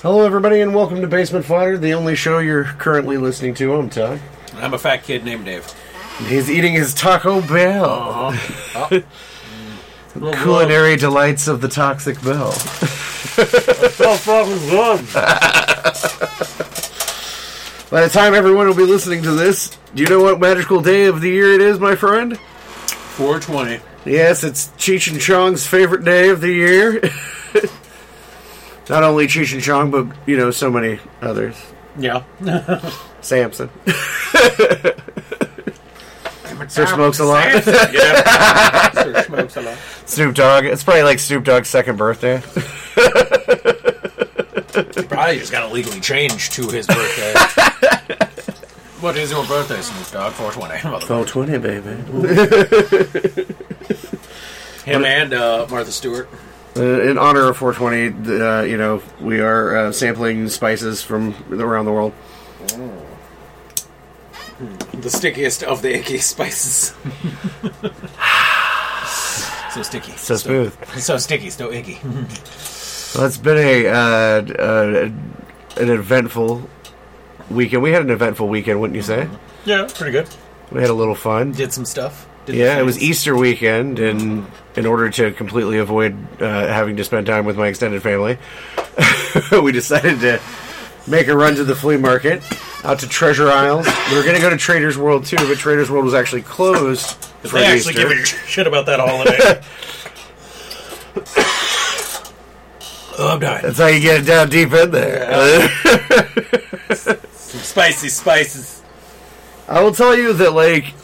Hello, everybody, and welcome to Basement Fodder, the only show you're currently listening to. I'm Todd. I'm a fat kid named Dave. He's eating his Taco Bell. Uh-huh. Oh. Culinary delights of the Toxic Bell. So fucking good. By the time everyone will be listening to this, do you know what magical day of the year it is, my friend? 420. Yes, it's Cheech and Chong's favorite day of the year. Not only Cheech and Chong, but, you know, so many others. Yeah. Samson. Sir smokes a lot. yeah. Sir smokes a lot. Snoop Dogg. It's probably like Snoop Dogg's second birthday. He Probably just got to legally change to his birthday. what is your birthday, Snoop Dogg? 420. Oh, 20, baby. Him and uh, Martha Stewart. Uh, in honor of 420, uh, you know, we are uh, sampling spices from around the world. The stickiest of the icky spices. so sticky. So smooth. So sticky, so icky. Well, it's been a uh, uh, an eventful weekend. We had an eventful weekend, wouldn't you say? Yeah, pretty good. We had a little fun. Did some stuff. Did Yeah, it was. Easter weekend, and in order to completely avoid uh, having to spend time with my extended family, we decided to make a run to the flea market, out to Treasure Aisles. We were going to go to Trader's World too, but Trader's World was actually closed for They actually Easter. give a shit about that holiday. oh, I'm dying. That's how you get it down deep in there. Some spicy spices. I will tell you that, like,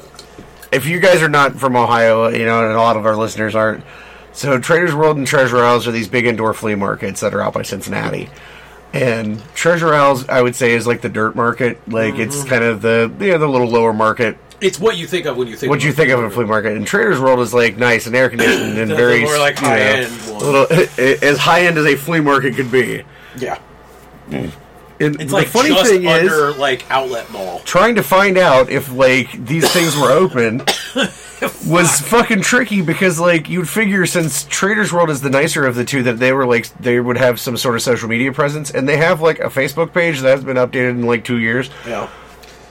if you guys are not from Ohio, you know, and a lot of our listeners aren't, so Trader's World and Treasure Aisles are these big indoor flea markets that are out by Cincinnati. And Treasure Aisles, I would say, is like the dirt market. Like, it's Mm-hmm. kind of the, you know, the little lower market. It's what you think of when you think. What you think of a flea market? And Trader's World is, like, nice and air conditioned and The- the very, more, like, you know, high-end one. a little, as high end as a flea market could be. Yeah, And it's the like funny thing is, like outlet mall. trying to find out if like these things were open was fucking tricky because like you'd figure since Traders World is the nicer of the two that they were like they would have some sort of social media presence and they have like a Facebook page that has been updated in like two years Yeah,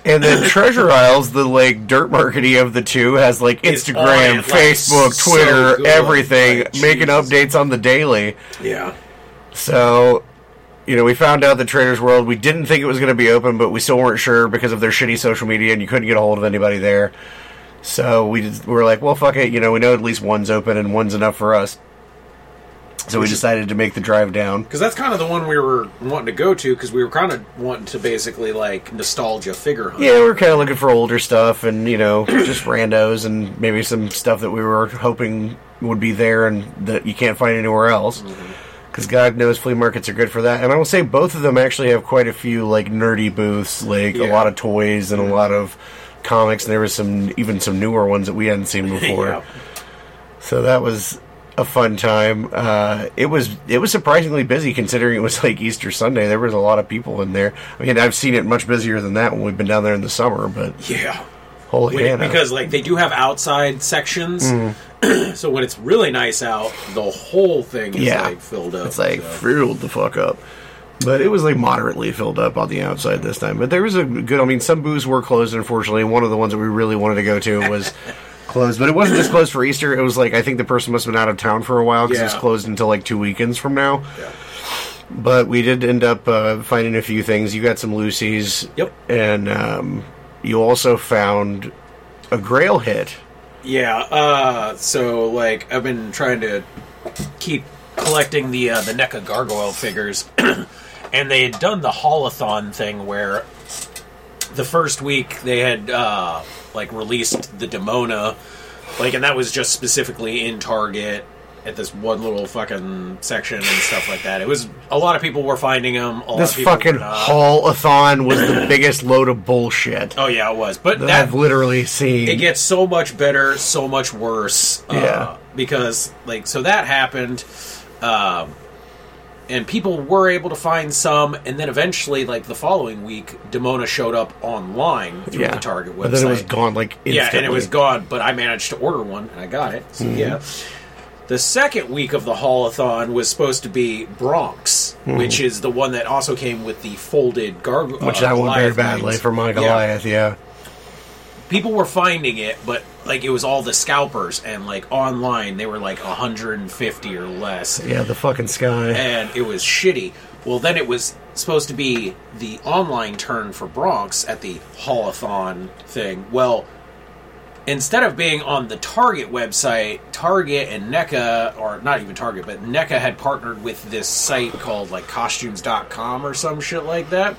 and then Treasure Aisles the like dirt markety of the two has like It's Instagram, oh, like, Facebook, so Twitter, good. everything Like, making updates on the daily. yeah. So, you know, we found out the Traders World. We didn't think it was going to be open, but we still weren't sure because of their shitty social media, and you couldn't get a hold of anybody there. So we just, we were like, well, fuck it. You know, we know at least one's open, and one's enough for us. So we decided to make the drive down. Because that's kind of the one we were wanting to go to. Because we were kind of wanting to basically like nostalgia figure hunt. Yeah, we were kind of looking for older stuff, and you know, just randos, and maybe some stuff that we were hoping would be there and that you can't find anywhere else. Mm-hmm. Because God knows flea markets are good for that. And I will say both of them actually have quite a few like nerdy booths, like a lot of toys and a lot of comics. And there was some even some newer ones that we hadn't seen before. Yeah. So that was a fun time. Uh, it was it was surprisingly busy considering it was like Easter Sunday. There was a lot of people in there. I mean, I've seen it much busier than that when we've been down there in the summer. But Yeah. holy When it- because like they do have outside sections, so when it's really nice out, the whole thing is Yeah. like filled up. It's like so. filled the fuck up. But it was like moderately filled up on the outside this time. But there was a good. I mean, some booths were closed. Unfortunately, one of the ones that we really wanted to go to was closed. But it wasn't just closed for Easter. It was like I think the person must have been out of town for a while because it's closed until like two weekends from now. Yeah. But we did end up uh, finding a few things. You got some Lucy's. Yep. And um, you also found a Grail hit. Yeah, uh, so like I've been trying to keep collecting the uh, the NECA gargoyle figures, and they had done the haulathon thing where the first week they had uh, like released the Demona, like, and that was just specifically in Target at this one little fucking section and stuff like that. It was a lot of people were finding them. A lot This of fucking haul-a-thon was the biggest load of bullshit Oh yeah, it was, but that, that I've literally seen. it gets so much better, so much worse. Uh, Yeah. Because like so that happened. Um, and people were able to find some, and then eventually, like the following week, Demona showed up online through yeah. the Target website. and then it was gone like instantly. Yeah, and it was gone, but I managed to order one and I got it. So Mm-hmm. yeah. The second week of the haulathon was supposed to be Bronx, which is the one that also came with the folded gargoyle. Mm-hmm. Which I went very badly for my Goliath, yeah. People were finding it, but like it was all the scalpers, and like online they were like 150 or less Yeah, the fucking sky. and it was shitty. Well, then it was supposed to be the online turn for Bronx at the Haulathon thing. Well, instead of being on the Target website, Target and NECA, or not even Target, but NECA had partnered with this site called like costumes.com or some shit like that.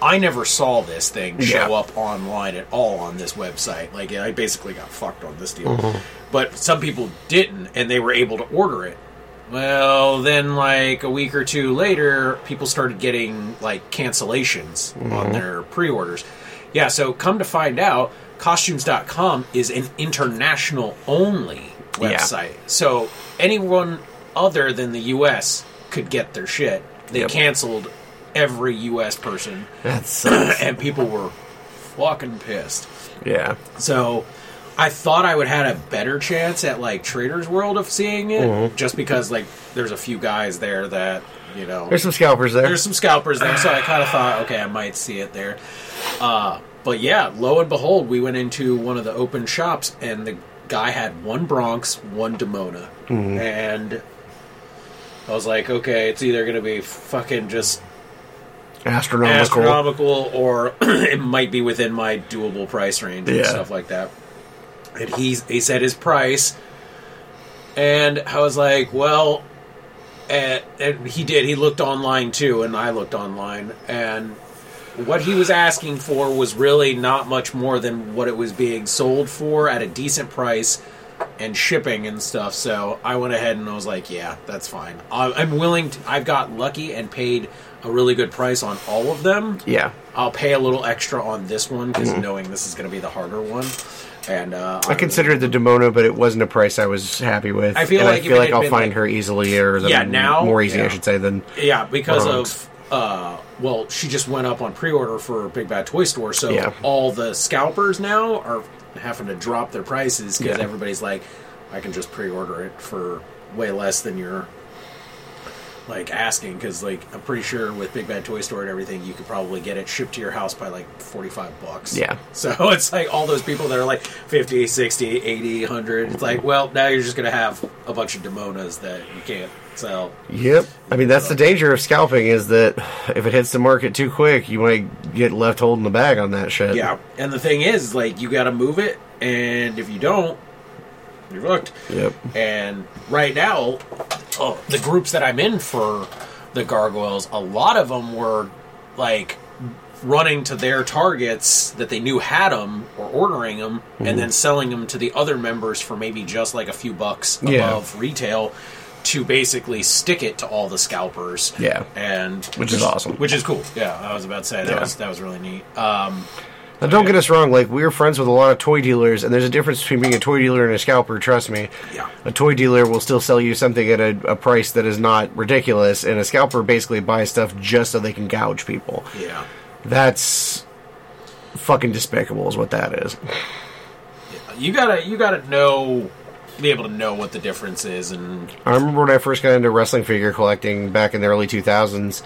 I never saw this thing show Yeah. up online at all on this website. Like, I basically got fucked on this deal. Mm-hmm. But some people didn't, and they were able to order it. Well, then, like a week or two later, people started getting like cancellations on mm-hmm. their pre orders. Yeah, so come to find out, costumes.com is an international only Yeah. website. So anyone other than the US could get their shit. They Yep. canceled every US person, That sucks. and people were fucking pissed. yeah. So I thought I would had a better chance at like Trader's World of seeing it, Mm-hmm. just because like there's a few guys there that you know There's some scalpers there. there's some scalpers there, so I kind of thought, okay, I might see it there. Uh, but yeah, lo and behold, we went into one of the open shops, and the guy had one Bronx, one Demona, Mm-hmm. and I was like, okay, it's either going to be fucking just astronomical. astronomical, or it might be within my doable price range and Yeah. stuff like that. And he he said his price, and I was like, well, and, and he did. He looked online too, and I looked online, and what he was asking for was really not much more than what it was being sold for at a decent price and shipping and stuff. So I went ahead and I was like, yeah, that's fine. I- I'm willing. To, I've got lucky and paid a really good price on all of them. Yeah. I'll pay a little extra on this one because knowing this is going to be the harder one. And uh, Mm-hmm. I considered the Demona, but it wasn't a price I was happy with. I feel and like I feel like I'll find like- her easily, or Yeah, now- more easy, I should say, than Yeah, because Bronx. of uh well, she just went up on pre-order for Big Bad Toy Store, so Yeah. all the scalpers now are having to drop their prices because Yeah. everybody's like, I can just pre-order it for way less than you're like asking. Because like I'm pretty sure with Big Bad Toy Store and everything, you could probably get it shipped to your house by like 45 bucks. Yeah. So it's like all those people that are like 50, 60, 80, 100. It's like, well, now you're just gonna have a bunch of Demonas that you can't sell. Yep. I mean, that's the danger of scalping is that if it hits the market too quick, you might get left holding the bag on that shit. Yeah, and the thing is, like, you got to move it, and if you don't, you're fucked. Yep. And right now, the groups that I'm in for the gargoyles, a lot of them were like running to their targets that they knew had them or ordering them Mm-hmm. and then selling them to the other members for maybe just like a few bucks Yeah. above retail to basically stick it to all the scalpers. Yeah. And Which is awesome. Which is cool. Yeah, I was about to say that Yeah. was that was really neat. Um Now, don't get us wrong. Like we're friends with a lot of toy dealers, and there's a difference between being a toy dealer and a scalper. Trust me. Yeah. A toy dealer will still sell you something at a, a price that is not ridiculous, and a scalper basically buys stuff just so they can gouge people. yeah. That's fucking despicable, is what that is. you gotta you gotta know be able to know what the difference is and I remember when I first got into wrestling figure collecting back in the early 2000s.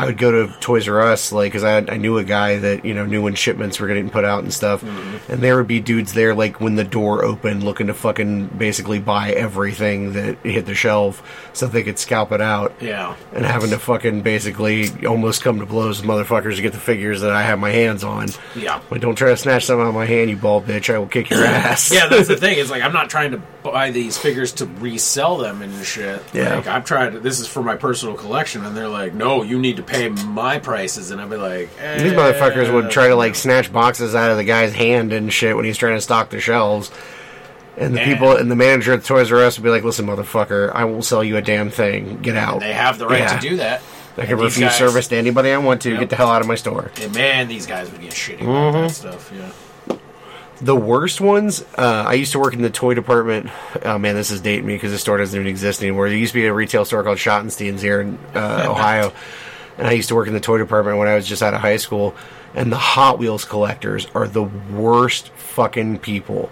I would go to Toys R Us, like, because I, I knew a guy that you know knew when shipments were getting put out and stuff, mm-hmm. and there would be dudes there, like when the door opened, looking to fucking basically buy everything that hit the shelf so they could scalp it out, yeah and having to fucking basically almost come to blows with motherfuckers to get the figures that I have my hands on. Yeah. But don't try to snatch some out of my hand, you bald bitch! I will kick your ass. yeah that's the thing is like i'm not trying to buy these figures to resell them and shit Yeah. like i'm trying to this is for my personal collection and they're like no you need to pay my prices and i'd be like eh, These motherfuckers would try to like snatch boxes out of the guy's hand and shit when he's trying to stock the shelves. And the Yeah. people and the manager at Toys R Us would be like, "Listen, motherfucker, I won't sell you a damn thing. Get out." they have the right Yeah. to do that I can refuse guys- service to anybody I want to. Yep. Get the hell out of my store. and man these guys would get shitty about Mm-hmm. that stuff yeah The worst ones, uh, I used to work in the toy department. Oh man, this is dating me because the store doesn't even exist anymore. There used to be a retail store called Schottenstein's here in uh, Ohio, and I used to work in the toy department when I was just out of high school. And the Hot Wheels collectors are the worst fucking people.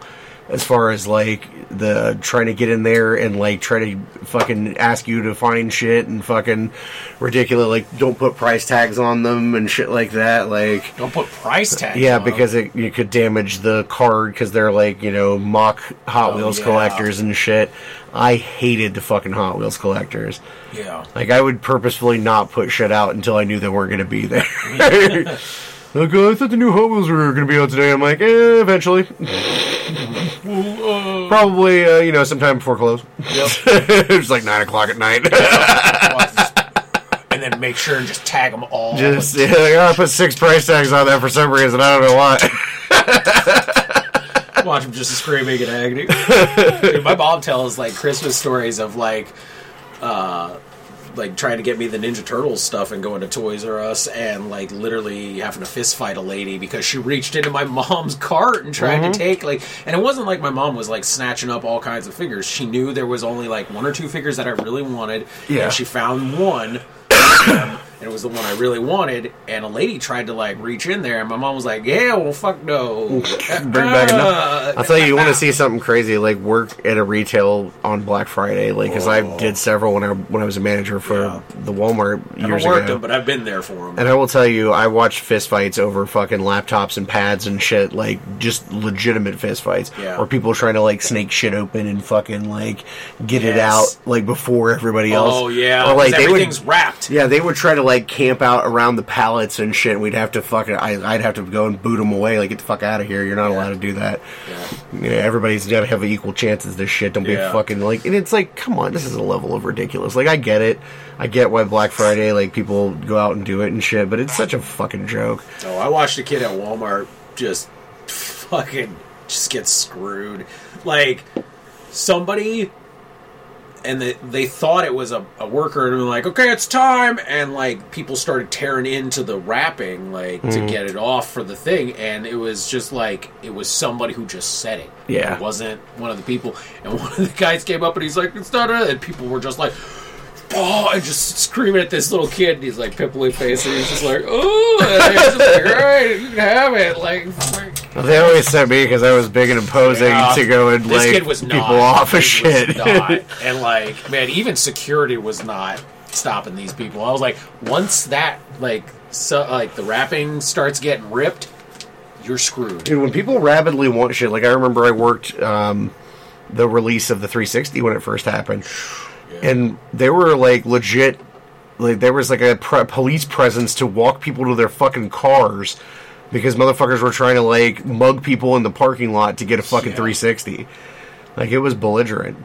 As far as like the trying to get in there and like try to fucking ask you to find shit and fucking ridiculous like don't put price tags on them and shit like that like Don't put price tags. yeah, because it you could damage the card because they're like you know mock Hot Oh, Wheels yeah. collectors and shit. I hated the fucking Hot Wheels collectors. yeah. Like I would purposefully not put shit out until I knew they weren't going to be there. like oh, I thought the new Wheels were going to be out today. I'm like, eh, eventually, probably uh, you know sometime before close. Yep. it's like nine o'clock at night. and then make sure and just tag them all. Just yeah, like, oh, I put six price tags on that for some reason. I don't know why. watch him just screaming in agony. Dude, my mom tells like Christmas stories of like, uh, like trying to get me the Ninja Turtles stuff and going to Toys R Us and like literally having to fist fight a lady because she reached into my mom's cart and tried Mm-hmm. to take like, and it wasn't like my mom was like snatching up all kinds of figures. She knew there was only like one or two figures that I really wanted. Yeah. and she found one. and it was the one I really wanted, and a lady tried to like reach in there, and my mom was like, "Yeah, well, fuck no, Bring back enough. I'll tell you, you want to see something crazy, like work at a retail on Black Friday, like because I did oh. several when I when I was a manager for Yeah. the Walmart I years haven't worked ago. them, but I've been there for them. and I will tell you, I watched fistfights over fucking laptops and pads and shit, like just legitimate fistfights, Yeah. or people trying to like snake shit open and fucking like get it Yes. out like before everybody else. oh yeah, or like 'cause they would everything's wrapped. yeah, they would try to like camp out around the pallets and shit. And we'd have to fucking, I, I'd have to go and boot them away. Like, get the fuck out of here. You're not Yeah. allowed to do that. Yeah. Yeah, everybody's got to have equal chances. This shit. Don't be Yeah. fucking like. And it's like, come on, this is a level of ridiculous. Like, I get it. I get why Black Friday, like people go out and do it and shit. But it's such a fucking joke. Oh, I watched a kid at Walmart just fucking just get screwed. Like somebody, and they, they thought it was a, a worker, and they're like, "Okay, it's time," and like people started tearing into the wrapping, like Mm-hmm. to get it off for the thing, and it was just like it was somebody who just said it. Yeah. it wasn't one of the people, and one of the guys came up and he's like, "It's not," a-" and people were just like. Oh, and just screaming at this little kid, and he's like pimply face, and he's just like, "Oh!" And he's just like, "All right, you can have it." Like, Well, They always sent me because I was big and imposing Yeah. to go and this like kid was people not. off of shit. not. And like, man, even security was not stopping these people. I was like, once that like, so like the wrapping starts getting ripped, you're screwed. Dude, when people rapidly want shit, like I remember I worked um, the release of the 360 when it first happened, and they were like legit. Like there was like a pre- police presence to walk people to their fucking cars because motherfuckers were trying to like mug people in the parking lot to get a fucking Yeah. 360. Like it was belligerent.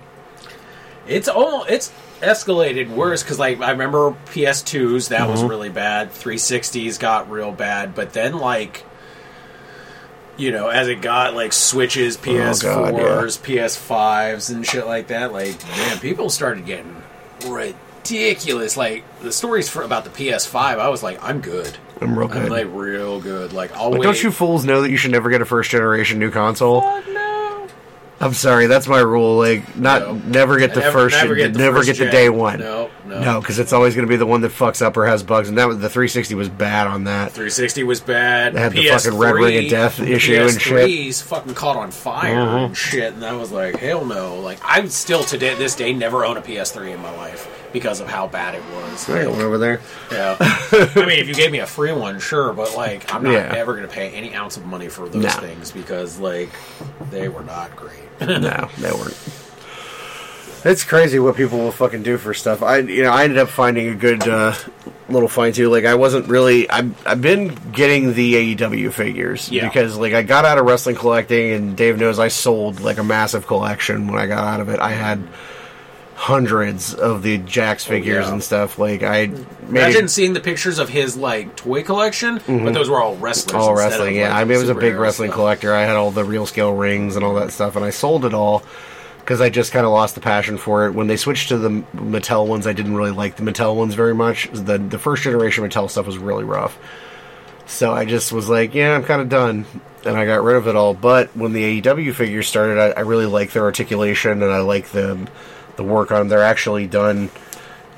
It's almost it's escalated worse because like I remember PS2s that Mm-hmm. was really bad. 360s got real bad, but then like. You know, as it got like switches, PS4s, Oh, God, yeah. PS5s, and shit like that, like man, people started getting ridiculous. Like the stories for about the PS5, I was like, I'm good. I'm real I'm good. like real good. Like I'll Like, wait. don't you fools know that you should never get a first generation new console? Fuck no. I'm sorry, that's my rule. Like, not No. never get the Never- first, never never get get the the, first gen. day one. No, no. no, because it's always going to be the one that fucks up or has bugs. And that was the 360 was bad on that. 360 was bad. They had the PS3, fucking Red Ring of Death issue and shit. Mm-hmm. PS3's fucking caught on fire and shit, and I was like, hell no. Like, I'm still today, this day, never own a PS3 in my life because of how bad it was. Right, one over there. Yeah. I mean, if you gave me a free one, sure, but like, I'm not Yeah. ever going to pay any ounce of money for those No. things because, like, they were not great. no, they weren't. It's crazy what people will fucking do for stuff. I, you know, I ended up finding a good uh, little find too. Like, I wasn't really. I've, I've been getting the AEW figures Yeah. because, like, I got out of wrestling collecting, and Dave knows I sold like a massive collection when I got out of it. I had hundreds of the Jakks oh, figures Oh, yeah. and stuff. Like, I hmm. made Imagine it seeing the pictures of his like toy collection, but mm-hmm. those were all wrestlers. all wrestling. of, yeah, like, I mean, it was a big wrestling stuff. collector. I had all the real scale rings and all that stuff, and I sold it all because I just kind of lost the passion for it. When they switched to the Mattel ones, I didn't really like the Mattel ones very much. The the first generation Mattel stuff was really rough. So I just was like, yeah, I'm kind of done, and I got rid of it all. But when the AEW figures started, I, I really like their articulation and I like the the work on. them. They're actually done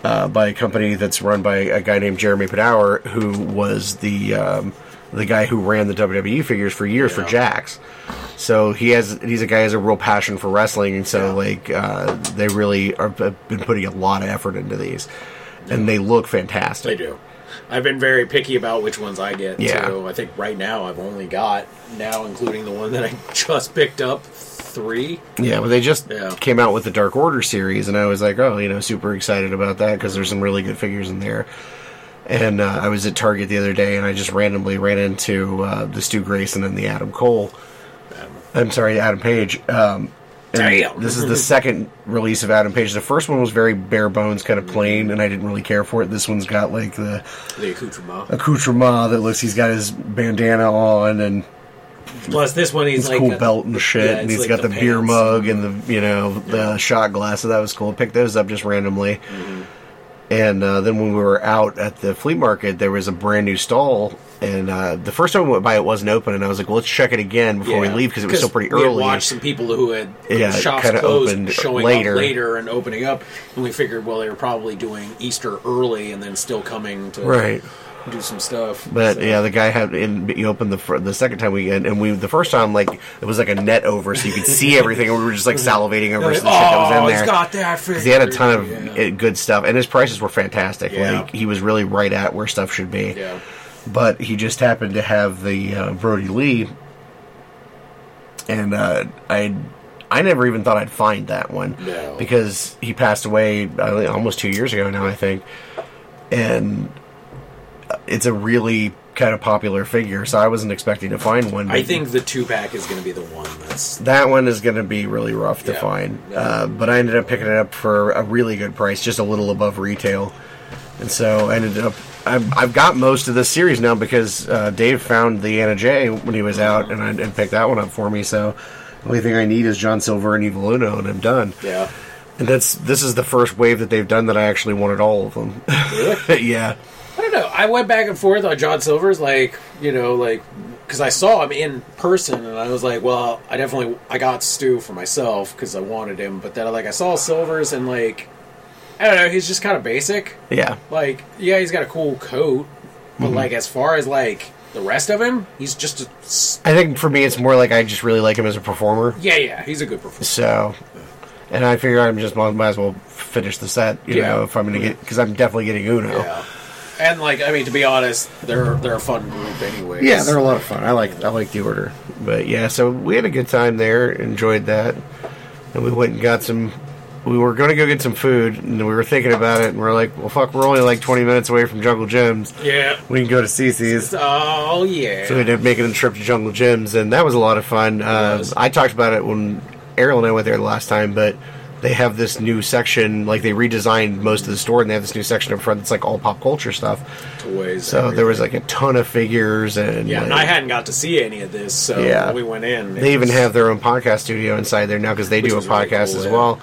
uh, by a company that's run by a guy named Jeremy Padawer, who was the um, the guy who ran the WWE figures for years for Yeah. Jakks. So he has he's a guy who has a real passion for wrestling, and so Yeah. like uh, they really are have been putting a lot of effort into these, and they look fantastic. They do. I've been very picky about which ones I get. Yeah. So I think right now I've only got now, including the one that I just picked up, three. Yeah, but they just Yeah. came out with the Dark Order series, and I was like, oh, you know, super excited about that because there's some really good figures in there. And uh, I was at Target the other day, and I just randomly ran into uh, the Stu Grayson and the Adam Cole. I'm sorry, Adam Page. Um, Damn. This is the second release of Adam Page. The first one was very bare bones, kind of plain, and I didn't really care for it. This one's got like the The accoutrement. accoutrement that looks. He's got his bandana on, and Plus, this one he's his like cool a- belt and shit, yeah, and he's like got the, beer mug and the you know the shot glass. So that was cool. Picked those up just randomly. Mm-hmm. And uh, then when we were out at the flea market, there was a brand new stall, and uh, the first time we went by, it wasn't open, and I was like, "Well, let's check it again before we leave because it was still pretty we early." watched some people who had Yeah, shops closed opened showing later. up later and opening up, and we figured, well, they were probably doing Easter early and then still coming to Right. do some stuff. But So- yeah, the guy had in he opened the the second time we and, and we the first time like it was like a net over so you could see everything and we were just like salivating over Like, some shit that was in oh, there. it's got that. he had a ton of Yeah. good stuff, and his prices were fantastic. Yeah. Like he was really right at where stuff should be. Yeah. But he just happened to have the uh, Brodie Lee, and uh, I, I never even thought I'd find that one No. because he passed away uh, almost two years ago now, I think, and it's a really kind of popular figure, so I wasn't expecting to find one. I think the two pack is going to be the one that's. that one is going to be really rough to Yeah. find. Yeah. Uh, but I ended up picking it up for a really good price, just a little above retail. And so I ended up. I've, I've got most of this series now because uh, Dave found the Anna Jay when he was out and, I, and picked that one up for me. So the only thing I need is John Silver and Evil Uno, and I'm done. Yeah. And that's this is the first wave that they've done that I actually wanted all of them. Really? yeah, I don't know. I went back and forth on John Silver's, like you know, like because I saw him in person, and I was like, well, I definitely I got Stu for myself because I wanted him, but then like I saw Silver's and like I don't know, he's just kind of basic. yeah. Like yeah, he's got a cool coat, but Mm-hmm. like as far as like the rest of him, he's just a, I think for me, it's more like I just really like him as a performer. yeah, yeah, he's a good performer. So, and I figure I'm just might might as well finish the set, you Yeah. know, if I'm gonna get because I'm definitely getting Uno. Yeah. And like I mean, to be honest, they're they're a fun group anyway. Yeah, they're a lot of fun. I like I like the order, but yeah, so we had a good time there, enjoyed that, and we went and got some. We were going to go get some food, and we were thinking about it, and we're like, "Well, fuck, we're only like 20 minutes away from Jungle Jim's. Yeah. We can go to CiCi's." Oh yeah. So we ended up making a trip to Jungle Jim's, and that was a lot of fun. Uh. I talked about it when Ariel and I went there the last time, but they have this new section, like they redesigned most of the store, and they have this new section up front that's like all pop culture stuff. Toys. So there was like a ton of figures, and Yeah, like, and I hadn't got to see any of this, so Yeah. we went in. they even have their own podcast studio inside there now because they do a podcast cool, as yeah. well.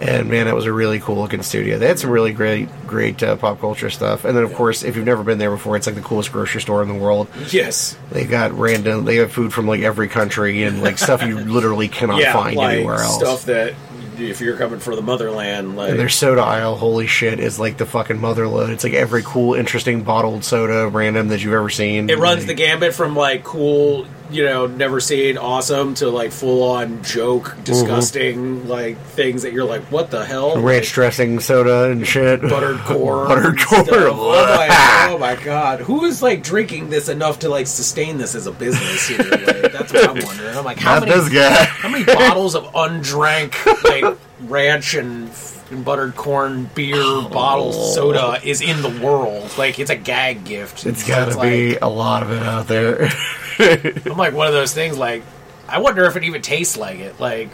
And man, that was a really cool looking studio. They had some really great, great uh, pop culture stuff. And then, of course, if you've never been there before, it's like the coolest grocery store in the world. Yes. They got random. They have food from like every country and like stuff you literally cannot yeah, find like anywhere else. stuff that if you're coming for the motherland, like and their soda aisle, holy shit, is like the fucking motherload. It's like every cool, interesting bottled soda, random that you've ever seen. it runs Like, the gambit from like cool, you know, never seen, awesome to like full on joke, mm-hmm. disgusting, like things that you're like, what the hell? ranch dressing soda and shit. buttered corn, Buttered stuff. I'm oh, oh my god, who is like drinking this enough to like sustain this as a business here? Like, that's what I'm wondering. I'm like, how Not many this guy. how many bottles of undrank like ranch and, and buttered corn beer oh. bottle soda is in the world? Like, it's a gag gift. it's got to like- be a lot of it out there. I'm like one of those things. Like, I wonder if it even tastes like it. Like,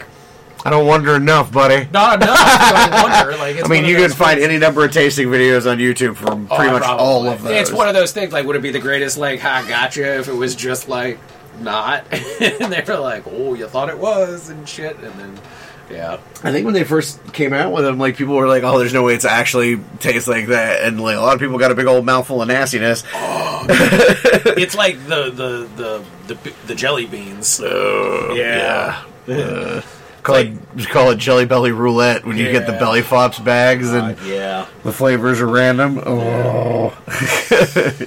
I don't wonder enough, buddy. not enough. I wonder. Like, I mean, you can find things- any number of tasting videos on YouTube from Oh, pretty much probably. all of those. It's one of those things. Like, would it be the greatest? Like, ha, gotcha. If it was just like not, and they were like, "Oh, you thought it was," and shit, and then Yeah. I think when they first came out with them, like people were like, "Oh, there's no way it's actually tastes like that," and like a lot of people got a big old mouthful of nastiness. it's like the the the the, the jelly beans. yeah. Uh, call it call it Jelly Belly Roulette when you get the Belly Flops bags and Uh, yeah. the flavors are random. Oh,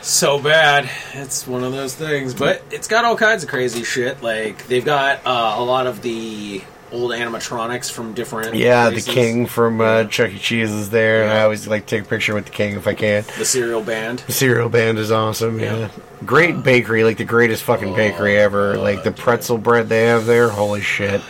So bad. It's one of those things, but it's got all kinds of crazy shit. Like they've got uh, a lot of the old animatronics from different. yeah, the. King from uh, Chuck E. Cheese is there, and I always like to take a picture with the King if I can. the cereal band. The cereal band is awesome. Yeah, Yeah. great bakery, like the greatest fucking bakery ever. Like the pretzel bread they have there, holy shit,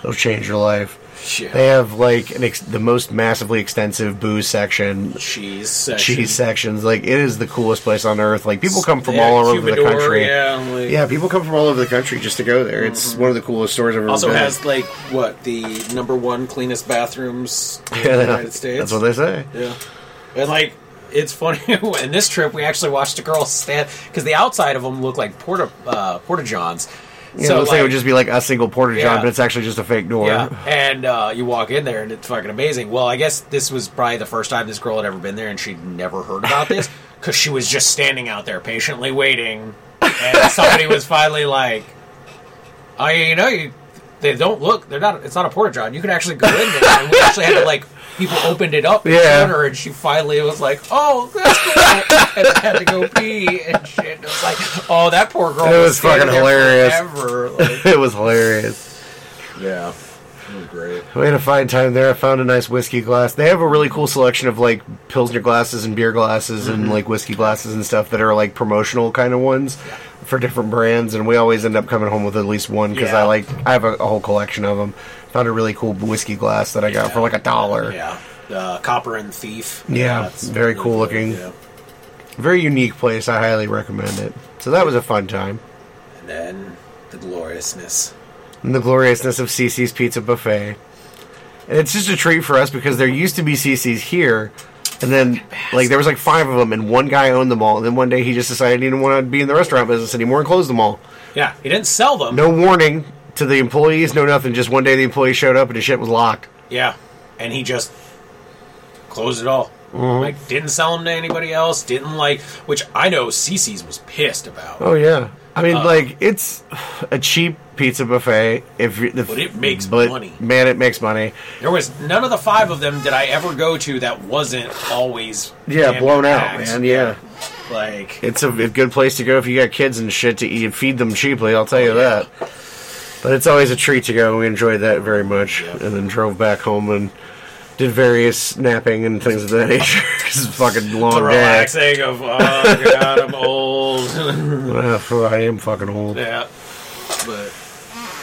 it'll change your life. Shit. They have like an ex- the most massively extensive booze section, cheese section. cheese sections. Like it is the coolest place on earth. Like people come from Yeah, all over the Humidor, country. Yeah, like- Yeah, people come from all over the country just to go there. It's one of the coolest stores I've ever Mm-hmm. Also been. has like what the number one cleanest bathrooms in Yeah, the United States. That's what they say. Yeah, and like it's funny. in this trip, we actually watched a girl stand because the outside of them look like porta uh, porta johns. Yeah, it looks like, it would just be like a single porta john, Yeah. but it's actually just a fake door. yeah, and uh, you walk in there and it's fucking amazing. Well, I guess this was probably the first time this girl had ever been there, and she'd never heard about this because she was just standing out there patiently waiting, and somebody was finally like, "Oh, you know, you they don't look. They're not. It's not a porta john. You can actually go in there." And we actually had to like people opened it up Yeah. her, and she finally was like, "Oh, that's cool," and had to go pee and shit. It was like, "Oh, that poor girl." It was standing fucking hilarious. Like, it was hilarious. yeah, it was great. We had a fine time there. I found a nice whiskey glass. They have a really cool selection of like pilsner glasses and beer glasses and mm-hmm. like whiskey glasses and stuff that are like promotional kind of ones for different brands. And we always end up coming home with at least one because I like I have a, a whole collection of them. Found a really cool whiskey glass that I got for like a dollar. Yeah, uh, Cooper and Thief. Yeah, very cool looking. Yeah. Very unique place. I highly recommend it. So that was a fun time. And then the gloriousness. and the gloriousness of CiCi's Pizza Buffet. And it's just a treat for us because there used to be CiCi's here, and then like there was like five of them, and one guy owned them all. And then one day he just decided he didn't want to be in the restaurant business anymore and closed them all. Yeah, he didn't sell them. No warning to the employees, no nothing. Just one day the employee showed up and his shit was locked. Yeah, and he just closed it all. Mm-hmm. Like didn't sell them to anybody else. Didn't like, which I know CiCi's was pissed about. Oh yeah, I mean Uh. like it's a cheap pizza buffet. If you- the, But it makes but, money. man, it makes money. There was none of the five of them did I ever go to that wasn't always Yeah, blown out, man. Yeah. Like it's a, a good place to go if you got kids and shit to eat and feed them cheaply. I'll tell you Oh, yeah. that. But it's always a treat to go. We enjoyed that very much, Yep. and then drove back home and did various napping and things of that nature. it's a fucking the long day. relaxing of oh god, I'm old. Uh, I am fucking old. yeah, but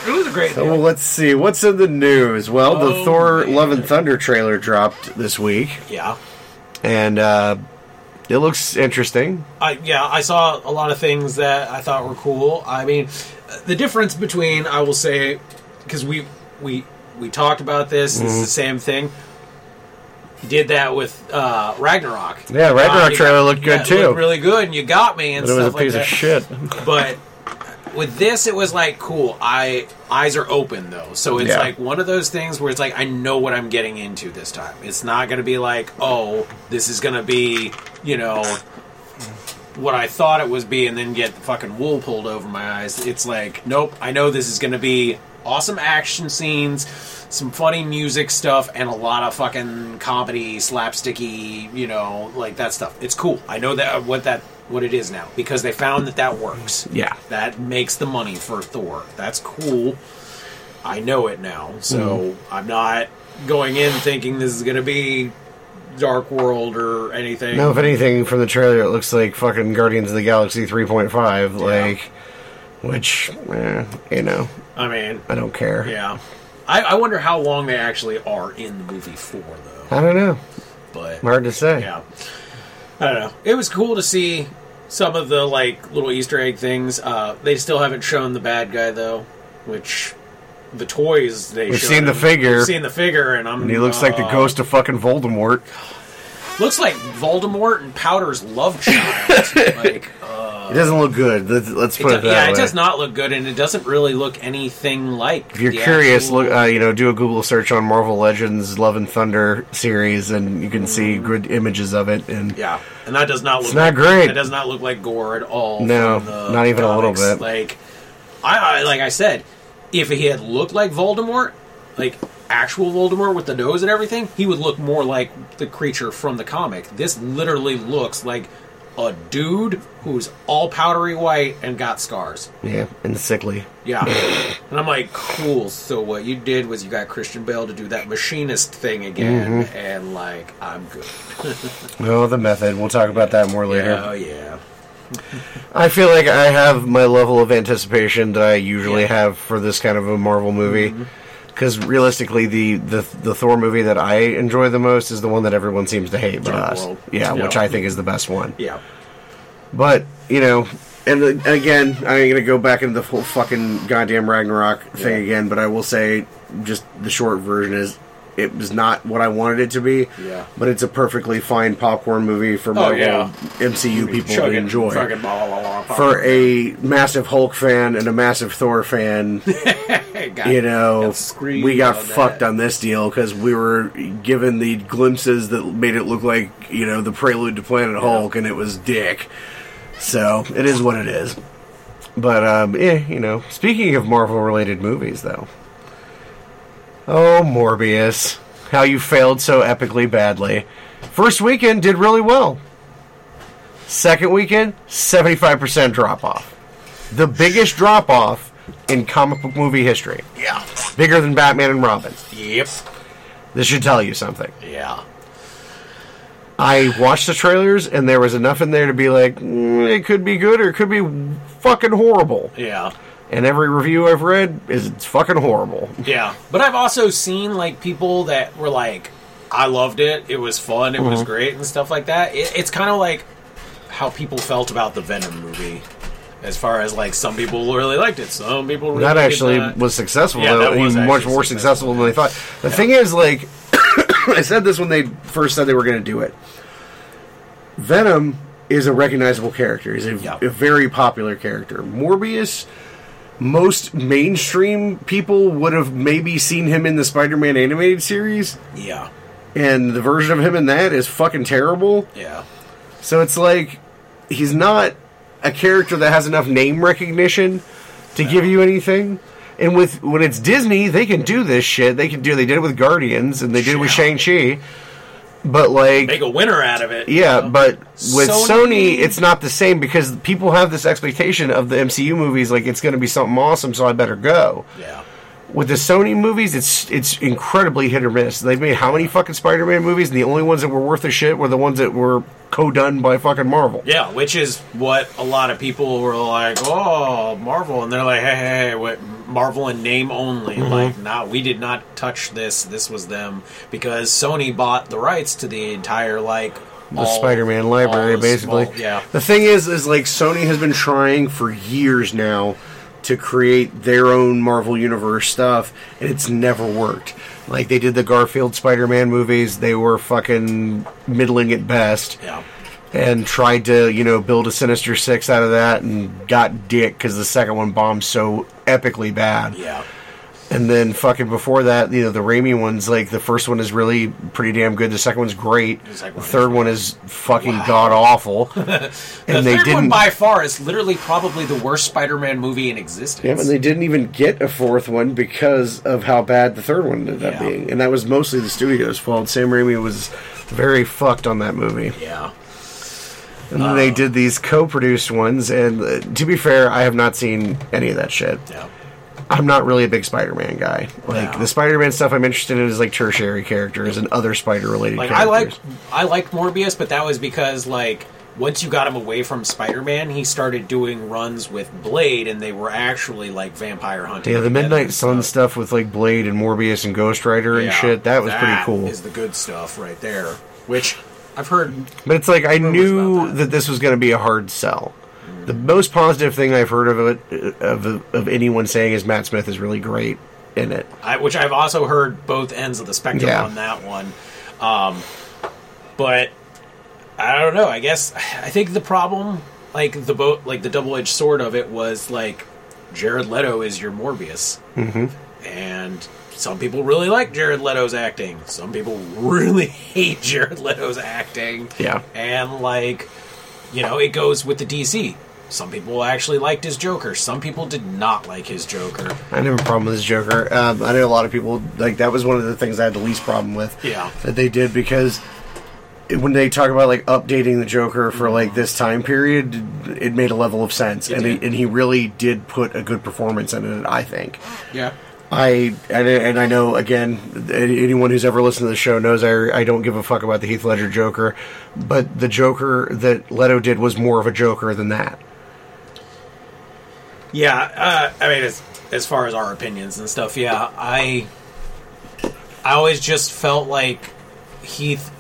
it was a great. So day. well, let's see what's in the news. Well, the Oh, Thor: man. Love and Thunder trailer dropped this week, yeah. and uh, it looks interesting. I yeah, I saw a lot of things that I thought were cool. I mean, the difference between I will say because we we we talked about this. This Mm-hmm. is the same thing. Did that with uh, Ragnarok. Yeah, Ragnarok you trailer looked good, it too. looked really good, and you got me and But it was a like piece that. of shit. But with this, it was like cool. I eyes are open though, so it's Yeah. like one of those things where it's like I know what I'm getting into this time. It's not going to be like, oh, this is going to be, you know, what I thought it was be, and then get the fucking wool pulled over my eyes. It's like, nope, I know this is going to be awesome action scenes, some funny music stuff, and a lot of fucking comedy, slapsticky, you know, like that stuff. It's cool. I know that what that what it is now because they found that that works. Yeah. that makes the money for Thor. That's cool. I know it now, so mm-hmm. I'm not going in thinking this is going to be Dark World or anything. No, if anything, from the trailer, it looks like fucking Guardians of the Galaxy 3.5. Like, which, eh, you know, I mean, I don't care. yeah. I, I wonder how long they actually are in the movie for, though. I don't know. But Hard to say. yeah, I don't know. It was cool to see some of the like little Easter egg things. Uh, they still haven't shown the bad guy though, which the toys they We've seen the figure. We've seen the figure, and I'm And he looks like the uh, ghost of fucking Voldemort. Looks like Voldemort and Powder's love child. like, uh, It doesn't look good. Let's, let's It put do- it that yeah, way. it does not look good, and it doesn't really look anything like. If you're curious, actual- look, uh, you know, do a Google search on Marvel Legends Love and Thunder series, and you can see good images of it. And yeah, and that does not look. It's not like, great. It does not look like Gorr at all. No, not even a little bit. Like, I, I like I said, if he had looked like Voldemort, like actual Voldemort with the nose and everything, he would look more like the creature from the comic. This literally looks like a dude who's all powdery white and got scars. yeah, and sickly. Yeah. and I'm like, cool. So what you did was you got Christian Bale to do that machinist thing again, Mm-hmm. and like, I'm good. Oh, the method. We'll talk about that more later. Yeah, oh yeah. I feel like I have my level of anticipation that I usually Yeah. Mm-hmm. have for this kind of a Marvel movie. Because realistically, the, the the Thor movie that I enjoy the most is the one that everyone seems to hate, but us. Yeah, Yeah. which I think is the best one. Yeah. But you know, and uh, again, I'm gonna go back into the whole fucking goddamn Ragnarok thing Yeah. again. But I will say, just the short version is, it was not what I wanted it to be. Yeah. But it's a perfectly fine popcorn movie for Oh, Marvel yeah. MCU people to enjoy. blah, blah, blah. For a massive Hulk fan and a massive Thor fan, you know, got we got on fucked that. on this deal because we were given the glimpses that made it look like you know the prelude to Planet Hulk, and it was dick. So it is what it is. But um, eh, you know, speaking of Marvel-related movies, though, oh Morbius, how you failed so epically badly. First weekend did really well. Second weekend, seventy-five percent drop off. The biggest drop off in comic book movie history. Yeah. Bigger than Batman and Robin. Yep. This should tell you something. Yeah. I watched the trailers, and there was enough in there to be like, mm, it could be good or it could be fucking horrible. Yeah. And every review I've read is it's fucking horrible. Yeah. But I've also seen like people that were like, I loved it. It was fun. It Mm-hmm. was great and stuff like that. It, it's kind of like how people felt about the Venom movie. As far as like some people really liked it, some people really that actually not. was successful. Yeah, though. that was much more successful than they thought. The thing is, like, I said this when they first said they were going to do it. Venom is a recognizable character. He's a, Yeah. a very popular character. Morbius, most mainstream people would have maybe seen him in the Spider-Man animated series, Yeah. and the version of him in that is fucking terrible. Yeah. So it's like he's not a character that has enough name recognition to give you anything. And with when it's Disney, they can do this shit. They can do. They did it with Guardians, and they did it with Shang Chi. But like, Make a winner out of it. yeah, you know? but with Sony- Sony, it's not the same because people have this expectation of the MCU movies, like it's going to be something awesome, so I better go. Yeah. With the Sony movies, it's it's incredibly hit or miss. They've made how many fucking Spider-Man movies, and the only ones that were worth a shit were the ones that were co-done by fucking Marvel. Yeah, which is what a lot of people were like, "Oh, Marvel," and they're like, "Hey, hey, hey what Marvel in name only?" Mm-hmm. Like, nah, we did not touch this. This was them because Sony bought the rights to the entire like the Spider-Man library, basically. yeah, The thing is, is like Sony has been trying for years now to create their own Marvel Universe stuff, and it's never worked. Like they did the Garfield Spider-Man movies; they were fucking middling at best, yeah, and tried to you know build a Sinister Six out of that, and got dick because the second one bombed so epically bad. yeah. And then fucking before that, you know, the Raimi ones, like the first one is really pretty damn good. The second one's great. The The third one is fucking god awful. and The they third one didn't. by far is literally probably the worst Spider-Man movie in existence. yeah, and they didn't even get a fourth one because of how bad the third one ended up being, and that was mostly the studio's fault. Sam Raimi was very fucked on that movie, yeah, and then they did these co-produced ones. And uh, to be fair, I have not seen any of that shit. yeah, I'm not really a big Spider-Man guy. Like No. the Spider-Man stuff I'm interested in is like tertiary characters and other spider-related like I like I like Morbius, but that was because like once you got him away from Spider-Man, he started doing runs with Blade, and they were actually like vampire hunting. Yeah, the Midnight Sun stuff with like Blade and Morbius and Ghost Rider and Yeah, shit. That was pretty cool. Is the good stuff right there, which I've heard. But it's like I knew that. that. this was going to be a hard sell. The most positive thing I've heard of it of of anyone saying is Matt Smith is really great in it. I, which I've also heard both ends of the spectrum Yeah. on that one. Um, but I don't know. I guess I think the problem like the boat, like the double edged sword of it was like Jared Leto is your Morbius, mm-hmm. and some people really like Jared Leto's acting. Some people really hate Jared Leto's acting. Yeah. and like you know, it goes with the DC. Some people actually liked his Joker. Some people did not like his Joker. I didn't have a problem with his Joker. Um, I know a lot of people like that was one of the things I had the least problem with. Yeah. that they did because when they talk about like updating the Joker for like this time period, it made a level of sense, It and he, and he really did put a good performance in it. I think. Yeah. I and, and I know again anyone who's ever listened to the show knows I I don't give a fuck about the Heath Ledger Joker, but the Joker that Leto did was more of a Joker than that. Yeah, uh, I mean, as as far as our opinions and stuff, yeah, I I always just felt like Heath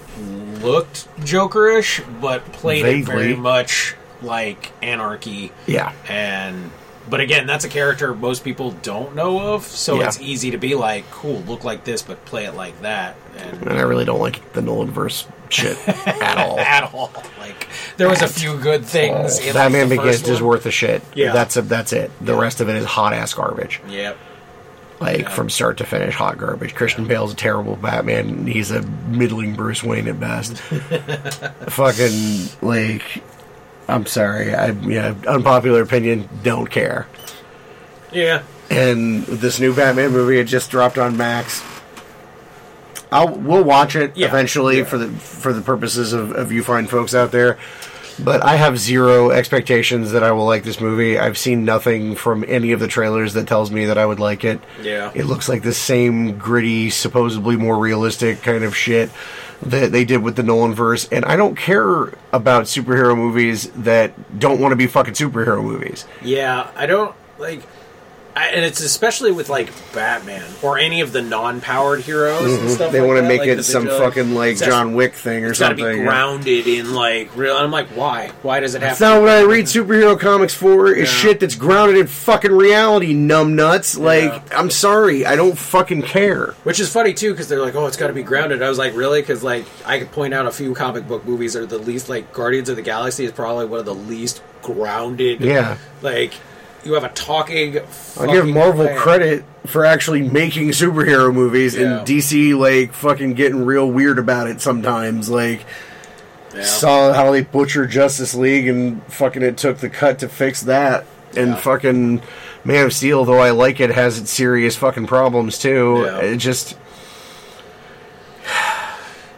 looked Jokerish, but played it very much like Anarky. Yeah. And but again, that's a character most people don't know of, so Yeah. it's easy to be like, "Cool, look like this, but play it like that." And And I really don't like the Nolan verse shit at all. at all, like there was a few good things. Oh, in like, Batman the Begins is worth the shit. Yeah. that's a, that's it. The rest of it is hot ass garbage. Yep. Like Yeah. from start to finish, hot garbage. Christian Bale's a terrible Batman. He's a middling Bruce Wayne at best. Fucking like, I'm sorry. I yeah, unpopular opinion. Don't care. Yeah. And this new Batman movie it just dropped on Max. I'll we'll watch it Yeah. eventually Yeah. for the for the purposes of, of you fine folks out there. But I have zero expectations that I will like this movie. I've seen nothing from any of the trailers that tells me that I would like it. Yeah. It looks like the same gritty, supposedly more realistic kind of shit that they did with the Nolan verse. And I don't care about superhero movies that don't want to be fucking superhero movies. Yeah, I don't like, and it's especially with like Batman or any of the non-powered heroes and stuff. Mm-hmm. They like want to make like it some fucking like John Wick thing or It's got to something. be grounded in like real. And I'm like, why? Why does it have? That's to not be what I read superhero comics for. Is Yeah. shit that's grounded in fucking reality, numb nuts. Like, Yeah. I'm sorry, I don't fucking care. Which is funny too, because they're like, "Oh, it's got to be grounded." I was like, "Really?" Because like, I could point out a few comic book movies are the least like Guardians of the Galaxy is probably one of the least grounded. Yeah. like you have a talking. I give Marvel credit for actually making superhero movies, Yeah. and DC like fucking getting real weird about it sometimes. Like, Yeah. saw how they butchered Justice League, and fucking it took the cut to fix that. And Yeah. fucking Man of Steel, though I like it, has its serious fucking problems too. It just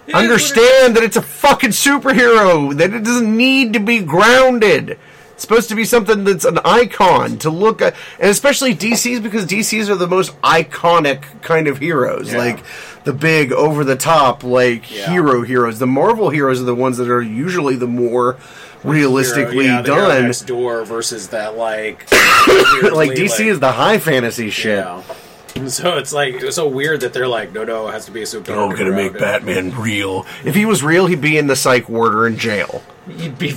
It what it understand that it's a fucking superhero that it doesn't need to be grounded it's supposed to be something that's an icon to look at and especially dc's because dc's are the most iconic kind of heroes Yeah. like the big over the top like Yeah. hero heroes the marvel heroes are the ones that are usually the more realistically Hero- yeah, the done next door versus that like like dc is the high fantasy shit yeah. So it's like it's so weird that they're like, no, no, it has to be a superhero. Oh, gonna make. Batman real. If he was real, he'd be in the psych ward or in jail. He'd be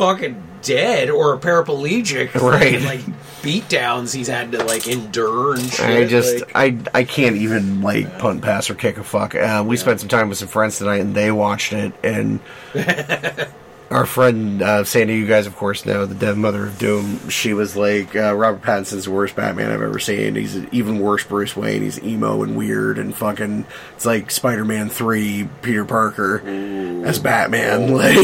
fucking dead or a paraplegic. Right. Like beatdowns he's had to like endure and shit. I just like- I I can't even like punt pass or kick a fuck. Uh, we spent some time with some friends tonight, and they watched it. And our friend uh, Sandy, you guys of course know the Dead mother of Doom. She was like, uh, Robert Pattinson's the worst Batman I've ever seen. He's even worse Bruce Wayne. He's emo and weird and fucking. It's like Spider Man Three, Peter Parker as Batman. like.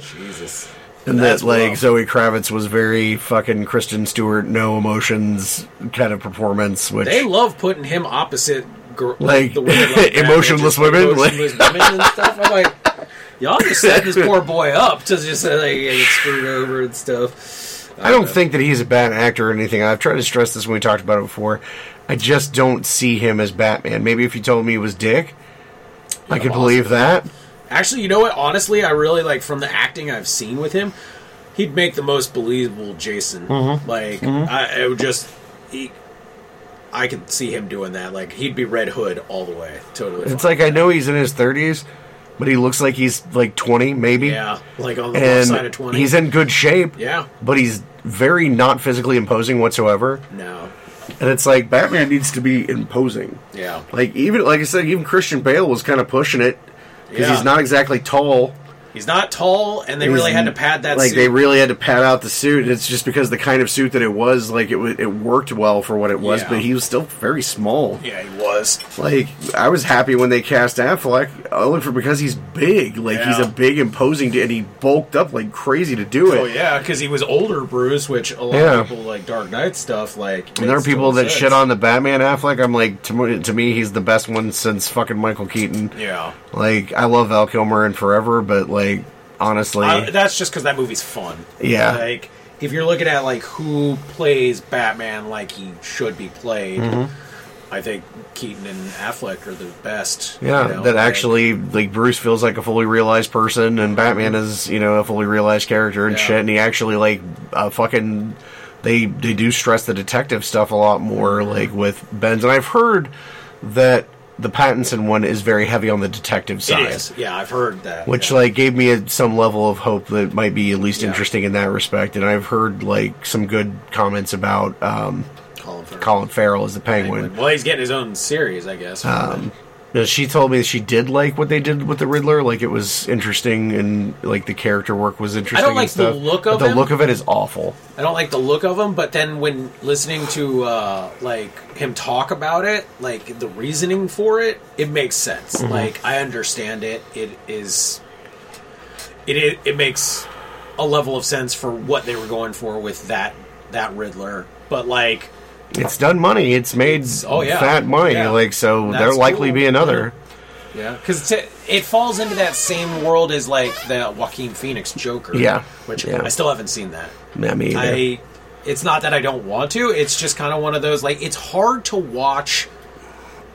Jesus. And That's that like rough. Zoe Kravitz was very fucking Kristen Stewart, no emotions kind of performance, which They love putting him opposite gr- Like, the women like emotionless women? emotionless women and stuff. I'm like, y'all just set this poor boy up to just uh, like get screwed over and stuff. I don't think that he's a bad actor or anything. I've tried to stress this when we talked about it before. I just don't see him as Batman. Maybe if you told me he was Dick, I could awesome. believe that. Actually, you know what? Honestly, I really like from the acting I've seen with him, he'd make the most believable Jason. Mm-hmm. Like, I, it would just he. I could see him doing that. Like, he'd be Red Hood all the way. Totally. It's fine. like I know he's in his thirties, but he looks like he's like twenty, maybe. yeah, like on the wrong side of twenty. he's in good shape. Yeah. But he's very not physically imposing whatsoever. no. And it's like Batman needs to be imposing. Yeah. Like even like I said, even Christian Bale was kind of pushing it because Yeah. he's not exactly tall, He's not tall, and they He's really had to pad that. like suit. they really had to pad out the suit. It's just because the kind of suit that it was, like it wa- it worked well for what it was, Yeah. but he was still very small. Yeah, he was. Like I was happy when they cast Affleck, only for because he's big. Like he's a big, imposing, dude, and he bulked up like crazy to do it. Oh yeah, because he was older, Bruce. Which a lot Yeah. of people like Dark Knight stuff. Like, And there are people that sense. shit on the Batman Affleck. I'm like, to, me- to me, he's the best one since fucking Michael Keaton. Yeah, Like, I love Val Kilmer and Forever, but like, honestly, I- that's just because that movie's fun. Yeah. like if you're looking at like who plays Batman like he should be played, Mm-hmm. I think Keaton and Affleck are the best. yeah, you know, that like- actually like Bruce feels like a fully realized person, and Batman is you know a fully realized character and Yeah. shit, and he actually like uh, fucking. They they do stress the detective stuff a lot more, like with Ben's, and I've heard that the Pattinson one is very heavy on the detective side. Yeah, I've heard that. which yeah. like gave me a, some level of hope that might be at least Yeah. interesting in that respect. And I've heard like some good comments about um, Colin Farrell. Colin Farrell as the Penguin. Well, he's getting his own series, I guess. Um, she told me she did like what they did with the Riddler. Like it was interesting, and like the character work was interesting. and like the look But of the him. look of it is awful. I don't like the look of him, but then when listening to uh, like him talk about it, like the reasoning for it, it makes sense. Mm-hmm. Like I understand it. It is. It, it it makes a level of sense for what they were going for with that that Riddler, but like It's done money. It's made oh, yeah. fat money. Yeah. Like so, That's there'll likely cool. be another. Yeah, because it falls into that same world as like the Joaquin Phoenix Joker. Yeah. which Yeah. I still haven't seen that. Yeah, me either. I. It's not that I don't want to. It's just kind of one of those like it's hard to watch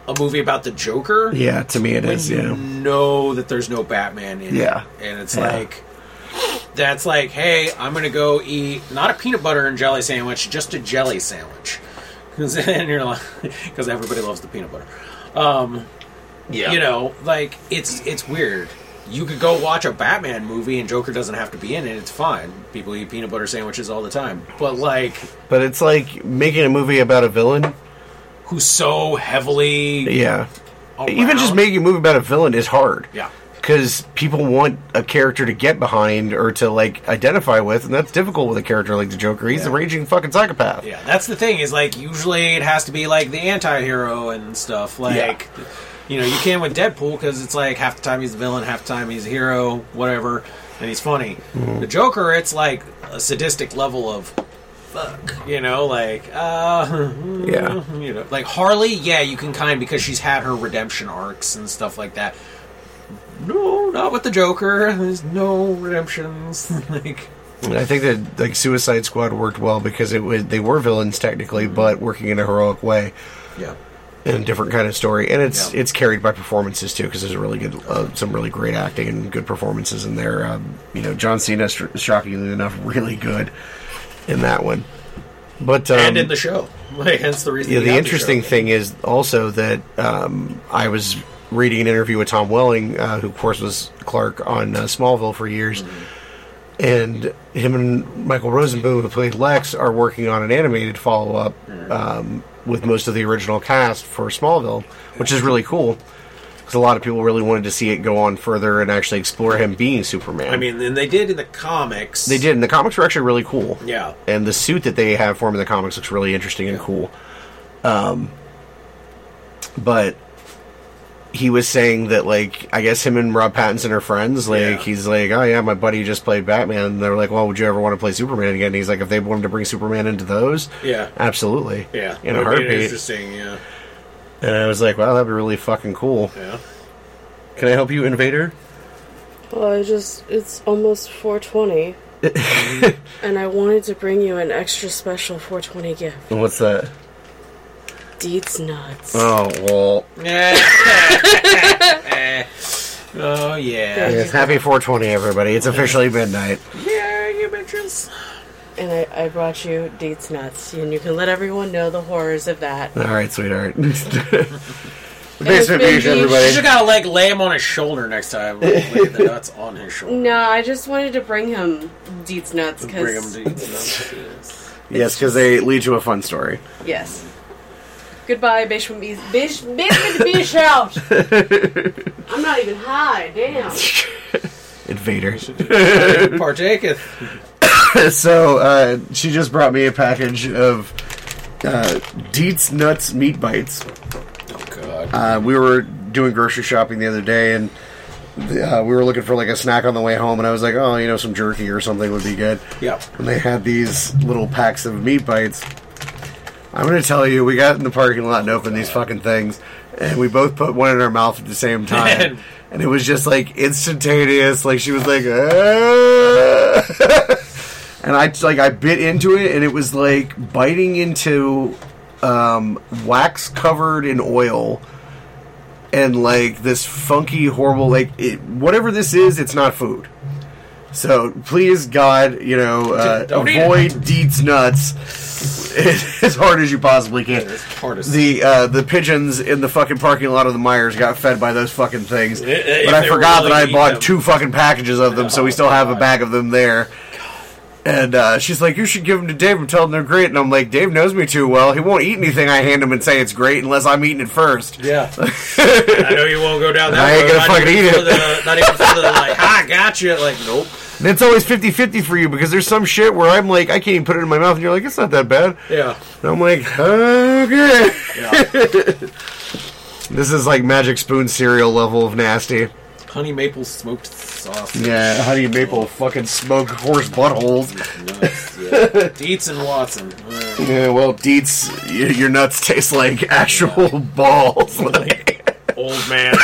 a movie about the Joker. yeah, to me it is. you Yeah. know that there's no Batman in Yeah. it, and it's Yeah. like that's like, hey, I'm gonna go eat not a peanut butter and jelly sandwich, just a jelly sandwich, because and you're like, because everybody loves the peanut butter. Um, Yeah. you know, like it's it's weird. You could go watch a Batman movie and Joker doesn't have to be in it. It's fine. People eat peanut butter sandwiches all the time. But like, But it's like making a movie about a villain. who's so heavily Yeah. around- Even just making a movie about a villain is hard. yeah. Because people want a character to get behind or to like identify with, and that's difficult with a character like the Joker. He's a raging fucking psychopath. Yeah, that's the thing. Is like usually it has to be like the anti-hero and stuff. Like, you know, you can with Deadpool because it's like half the time he's a villain, half the time he's a hero, whatever, and he's funny. Mm-hmm. The Joker, it's like a sadistic level of fuck. You know, like uh, Yeah. you know, like Harley. Yeah, you can kind of because she's had her redemption arcs and stuff like that. No, not with the Joker. There's no redemptions. like, And I think that like Suicide Squad worked well because it was they were villains technically, Mm-hmm. but working in a heroic way yeah. And a different kind of story, and it's Yeah. it's carried by performances too because there's a really good uh, some really great acting and good performances in there. Um, you know, John Cena, sh- shockingly enough, really good in that one. But um, and in the show. Like, hence the reason. Yeah, the interesting show. thing is also that um, I was reading an interview with Tom Welling, uh, who of course was Clark on uh, Smallville for years, and him and Michael Rosenbaum, who played Lex, are working on an animated follow up um, with most of the original cast for Smallville, which is really cool. Because a lot of people really wanted to see it go on further and actually explore him being Superman. I mean, and they did in the comics. they did, and the comics were actually really cool Yeah. and the suit that they have for him in the comics looks really interesting and cool. Um, but he was saying that like I guess him and Rob Pattinson are friends. Like Yeah. he's like, oh yeah, my buddy just played Batman. And they're like, well, would you ever want to play Superman again? And he's like, if they wanted to bring Superman into those, Yeah. absolutely, Yeah. in a heartbeat. Interesting. Yeah. And I was like, wow, that'd be really fucking cool. Yeah. Can I help you, Invader? Well, I just, it's almost 420. and I wanted to bring you an extra special 420 gift. What's that? Deets nuts. Oh well, eh. oh yeah. yes, happy 420, everybody. It's officially midnight. Yeah, you bitches. And I, I brought you Deets nuts. And you can let everyone know the horrors of that. All right, sweetheart. it's Basement Beesh, beach. You just gotta like lay him on his shoulder next time. Like, lay the nuts on his shoulder. No, I just wanted to bring him Deets nuts Bring him because. to eat the nuts. Yes, because they lead to a fun story. Yes. Goodbye, Bishop Bees. Bish, Bishop Beach out! I'm not even high, damn. Invader. Partaketh. so uh, she just brought me a package of uh, Deets Nuts Meat Bites. Oh god. Uh, we were doing grocery shopping the other day, and uh, we were looking for like a snack on the way home, and I was like, oh, you know, some jerky or something would be good. yeah. And they had these little packs of meat bites. I'm gonna tell you, we got in the parking lot and opened these fucking things, and we both put one in our mouth at the same time, and it was just like instantaneous. Like she was like, "Ah." and I like I bit into it, and it was like biting into um, wax covered in oil. And like this funky, horrible, like it, whatever this is, it's not food. So please, God, you know, uh, avoid Deets nuts as hard as you possibly can. The uh, the pigeons in the fucking parking lot of the Meijer got fed by those fucking things, but I forgot that I bought two fucking packages of them, so we still have a bag of them there. And uh, she's like, "You should give them to Dave and tell him they're great." And I'm like, "Dave knows me too well. He won't eat anything I hand him and say it's great unless I'm eating it first. Yeah. I know you won't go down that I ain't road. gonna not fucking eat it. The, not even for the, like, ha, gotcha. Like, nope. And it's always 50-50 for you because there's some shit where I'm like, I can't even put it in my mouth, and you're like, "It's not that bad." Yeah. And I'm like, "Okay." Yeah. This is like Magic Spoon cereal level of nasty. Honey maple smoked sauce. Yeah, honey maple oh. fucking smoked horse buttholes. Nuts. Yeah. Dietz and Watson. Yeah, well, Deets, y- your nuts taste like actual balls. Like, old man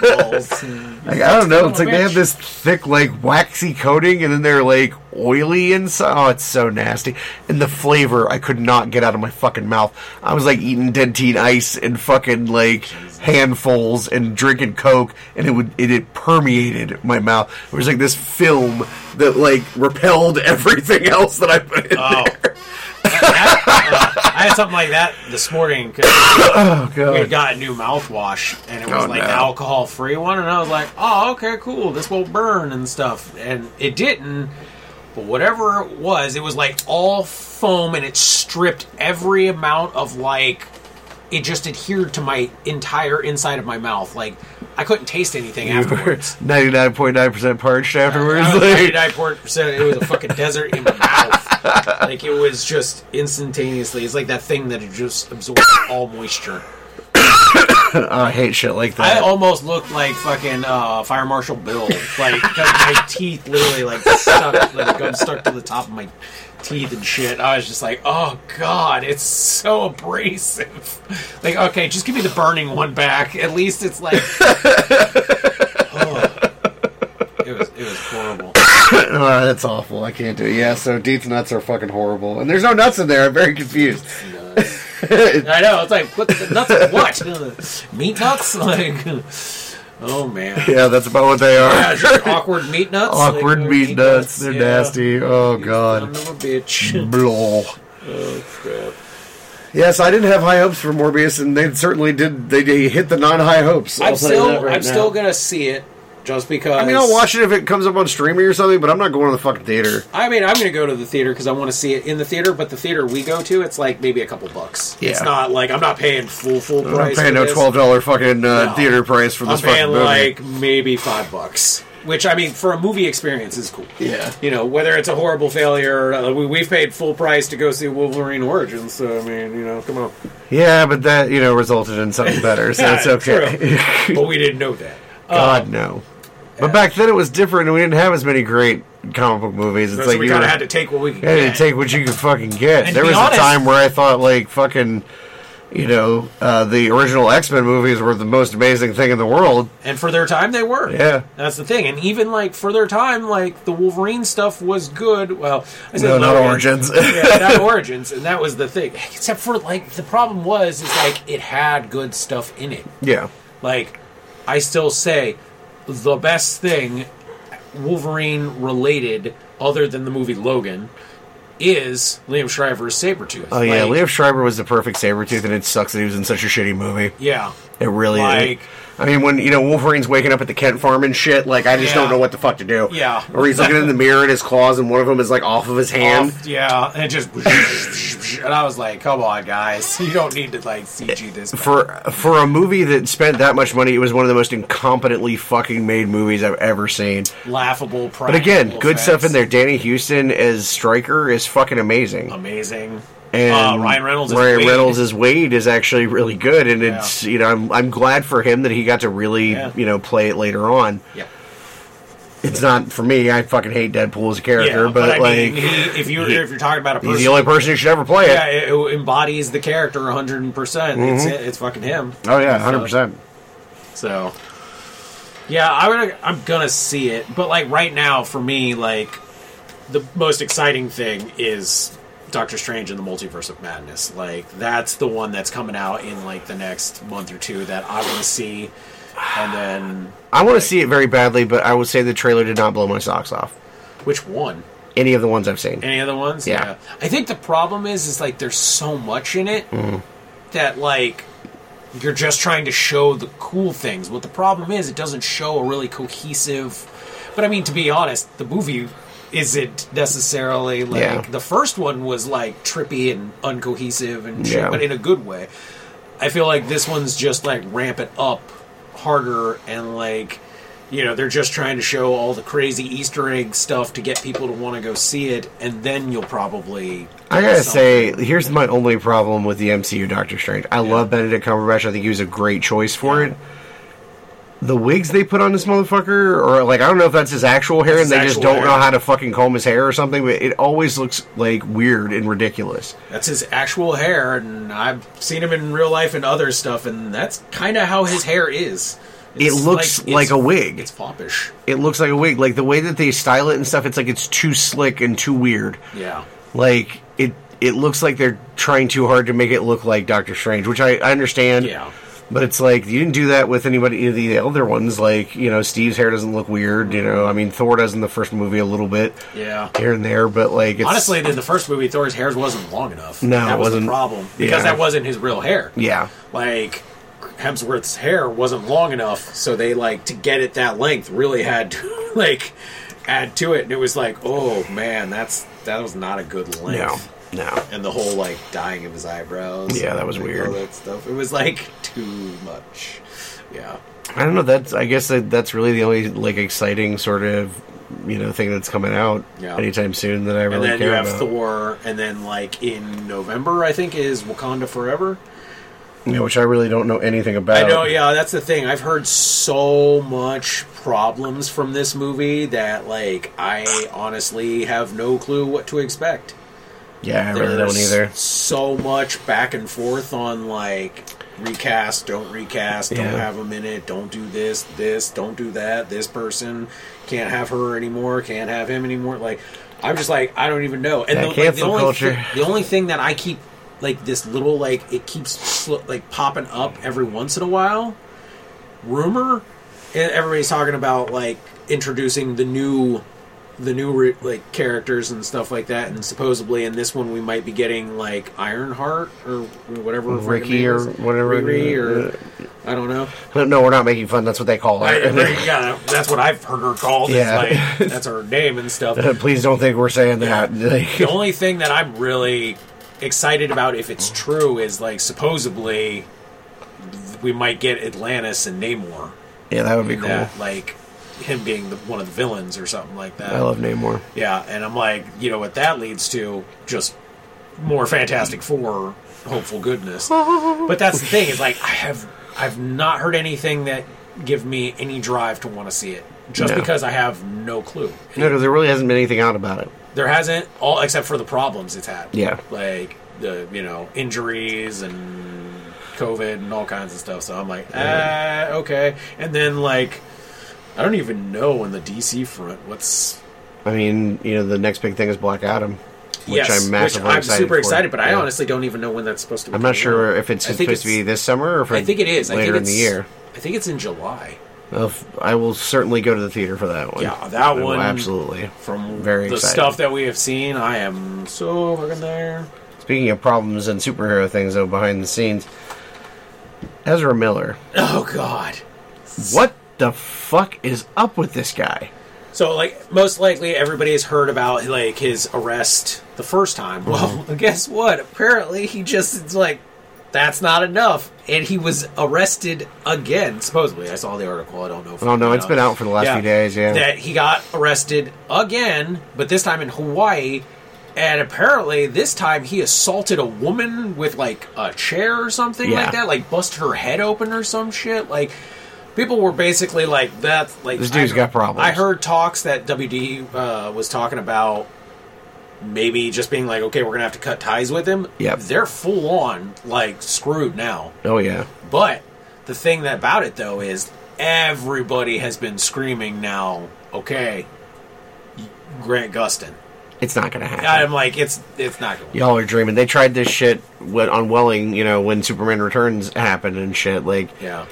balls. Like, I don't know. It's like they have this thick, like waxy coating, and then they're like oily inside. Oh, it's so nasty. And the flavor, I could not get out of my fucking mouth. I was like eating Dentyne Ice and fucking like handfuls and drinking Coke, and it would it, it permeated my mouth. It was like this film that like repelled everything else that I put in Oh. there. Uh, That, I had something like that this morning because Oh we had got a new mouthwash and it was Oh, like no. the alcohol free one, and I was like, oh, okay, cool. This won't burn and stuff, and it didn't. But whatever it was, it was like all foam, and it stripped every amount of like. It just adhered to my entire inside of my mouth. Like I couldn't taste anything afterwards. Ninety nine point nine percent parched afterwards. I was like- 99% it was a fucking desert in my mouth. Like it was just instantaneously. It's like that thing that just absorbs all moisture. Oh, I hate shit like that. I almost looked like fucking uh, Fire Marshal Bill. Like my teeth literally like stuck, like gum stuck to the top of my teeth and shit. I was just like, oh god, it's so abrasive. Like, okay, just give me the burning one back. At least it's like. Oh. It was it was horrible. oh, that's awful. I can't do it. Yeah, so Deets nuts are fucking horrible, and there's no nuts in there. I'm very confused. I know. It's like what the nuts? What meat nuts? Like, oh man. Yeah, that's about what they Yeah, are. just awkward meat nuts. Awkward Like, uh, meat nuts. They're yeah. nasty. Oh god. Of a bitch. Blah. oh crap. Yes, I didn't have high hopes for Morbius, and they certainly did. They, they hit the non-high hopes. I'll I'm still, right I'm now. still gonna see it, just because. I mean, I'll watch it if it comes up on streaming or something, but I'm not going to the fucking theater. I mean, I'm gonna go to the theater because I want to see it in the theater. But the theater we go to, it's like maybe a couple bucks. Yeah. It's not like I'm not paying full full price. I'm paying no twelve dollar fucking uh, No. theater price for I'm this paying fucking movie. like maybe five bucks, which I mean, for a movie experience is cool. yeah, you know, whether it's a horrible failure, uh, we, we've paid full price to go see Wolverine Origins. So I mean, you know, come on. yeah, but that you know resulted in something better, so it's okay. But we didn't know that. God Um, no. But back then it was different, and we didn't have as many great comic book movies. It's so like we you kind of had to take what we could you had get. to take what you could fucking get. And there was honest- a time where I thought like fucking, you know, uh, the original X Men movies were the most amazing thing in the world. and for their time, they were. Yeah. That's the thing. And even like for their time, like the Wolverine stuff was good. Well, I said No, not Logan. Origins. yeah, not Origins, and that was the thing. Except for like the problem was is like it had good stuff in it. yeah. Like, I still say the best thing Wolverine related, other than the movie Logan, is Liev Schreiber's Sabretooth. Oh yeah, Like, Liev Schreiber was the perfect Sabretooth, and it sucks that he was in such a shitty movie. Yeah. It really Like, I mean, when you know Wolverine's waking up at the Kent farm and shit, like I just Yeah. don't know what the fuck to do. Yeah. Or he's looking in the mirror and his claws, and one of them is like off of his hand. Off- yeah, and it just and I was like, "Come on, guys, you don't need to like CG this." For for a movie that spent that much money, it was one of the most incompetently fucking made movies I've ever seen. laughable. But again, good stuff in there. Danny Huston as Stryker is fucking amazing. Amazing. and uh, Ryan Reynolds Ryan Wade. Reynolds as Wade is actually really good, and it's you know I'm I'm glad for him that he got to really Yeah. you know play it later on. Yep. It's not for me. I fucking hate Deadpool as a character, Yeah, but, I like mean, he, if you if you're talking about a person, he's the only person who should ever play it. yeah, it, it embodies the character 100. percent It's mm-hmm. it's fucking him. Oh yeah, So- hundred percent. So, yeah, I would. I'm gonna see it, but like right now, for me, like the most exciting thing is Doctor Strange and the Multiverse of Madness. Like that's the one that's coming out in like the next month or two that I want to see, and then I want to see it very badly, but I would say the trailer did not blow my socks off. which one? Any of the ones I've seen. Any other ones? Yeah. I think the problem is, is like there's so much in it Mm-hmm. that like you're just trying to show the cool things. What the problem is, it doesn't show a really cohesive. But I mean, to be honest, the movie isn't necessarily like Yeah. the first one was like trippy and uncohesive and shit, Yeah. but in a good way. I feel like this one's just like ramp it up harder and like you know they're just trying to show all the crazy Easter egg stuff to get people to want to go see it, and then you'll probably. I gotta say, here's my only problem with the MCU Doctor Strange. I love Benedict Cumberbatch. I think he was a great choice for Yeah. it. The wigs they put on this motherfucker, or like I don't know if that's his actual hair, and they just don't know how to fucking comb his hair or something. But it always looks like weird and ridiculous. that's his actual hair, and I've seen him in real life and other stuff, and that's kind of how his hair is. It looks it's- like a wig. It's foppish. It looks like a wig. Like the way that they style it and stuff, it's like it's too slick and too weird. Yeah. Like it, it looks like they're trying too hard to make it look like Doctor Strange, which I, I understand. Yeah. But it's like you didn't do that with anybody any of the other ones. Like you know, Steve's hair doesn't look weird. You know, I mean, Thor does in the first movie a little bit Yeah. here and there, but like it's, Honestly, in the first movie, Thor's hair wasn't long enough. No, that was wasn't. the problem because Yeah. that wasn't his real hair. yeah, like Hemsworth's hair wasn't long enough, so they like to get it that length really had to like add to it, and it was like, oh man, that's that was not a good length. no. And the whole like dyeing of his eyebrows, Yeah, that was and, like, weird. All that stuff. It was like too much. Yeah, I don't know. That's I guess that, that's really the only like exciting sort of you know thing that's coming out Yeah. anytime soon that I and really then you have about. Thor, and then like in November, I think is Wakanda Forever. Yeah, which I really don't know anything about. I know, yeah, that's the thing. I've heard so much problems from this movie that, like, I honestly have no clue what to expect. Yeah, I really don't either. So much back and forth on, like, recast, don't recast, don't Yeah. have them in it, don't do this, this, don't do that, this person can't have her anymore, can't have him anymore. Like, I'm just like, I don't even know. And the, like, the only culture. thi- the only thing that I keep like this little like it keeps sl- like popping up every once in a while. Rumor, and everybody's talking about like introducing the new, the new like characters and stuff like that, and supposedly in this one we might be getting like Ironheart or whatever Ricky or whatever. Riri or I don't know. No, we're not making fun. That's what they call I, it. yeah, that's what I've heard her called. Yeah, like, that's her name and stuff. Please don't think we're saying that. The only thing that I'm really excited about, if it's true, is like supposedly we might get Atlantis and Namor. yeah, that would be cool. That, like him being the, one of the villains or something like that. I love Namor. yeah, and I'm like, you know what that leads to? Just more Fantastic Four, hopeful goodness. but that's the thing is like I have I've not heard anything that give me any drive to want to see it. Just No. because I have no clue. No, because there really hasn't been anything out about it. There hasn't all except for the problems it's had. Yeah. Like the you know injuries and COVID and all kinds of stuff. So I'm like, ah, okay. And then like, I don't even know on the DC front what's. I mean, you know, the next big thing is Black Adam, which yes, I'm massively which I'm excited super for. excited, but I honestly don't even know when that's supposed to. be I'm not sure out. if it's supposed to be this summer or if I think it is. I later think in the it's- year. I think it's in July. I will certainly go to the theater for that one. Yeah, that one- absolutely. From Very the excited. stuff that we have seen, I am so fucking there. Speaking of problems and superhero things, though, behind the scenes, Ezra Miller. Oh God. what the fuck is up with this guy? So, like, most likely everybody has heard about like his arrest the first time. Mm-hmm. Well, guess what? Apparently, he just it's like that's not enough, and he was arrested again. Supposedly, I saw the article. I don't know. if Oh no, know. It's been out for the last few days. Yeah, that he got arrested again, but this time in Hawaii. And apparently, this time he assaulted a woman with like a chair or something Yeah. like that, like bust her head open or some shit. Like people were basically like that. Like This dude's I- got problems. I heard talks that WB uh, was talking about maybe just being like, okay, we're gonna have to cut ties with him. Yep. they're full on like screwed now. oh yeah. But the thing that about it though is everybody has been screaming now. Okay, Grant Gustin. It's not gonna happen. I'm like, it's it's not going. To Y'all are dreaming. They tried this shit on Welling, you know, when Superman Returns happened and shit. Like, Yeah,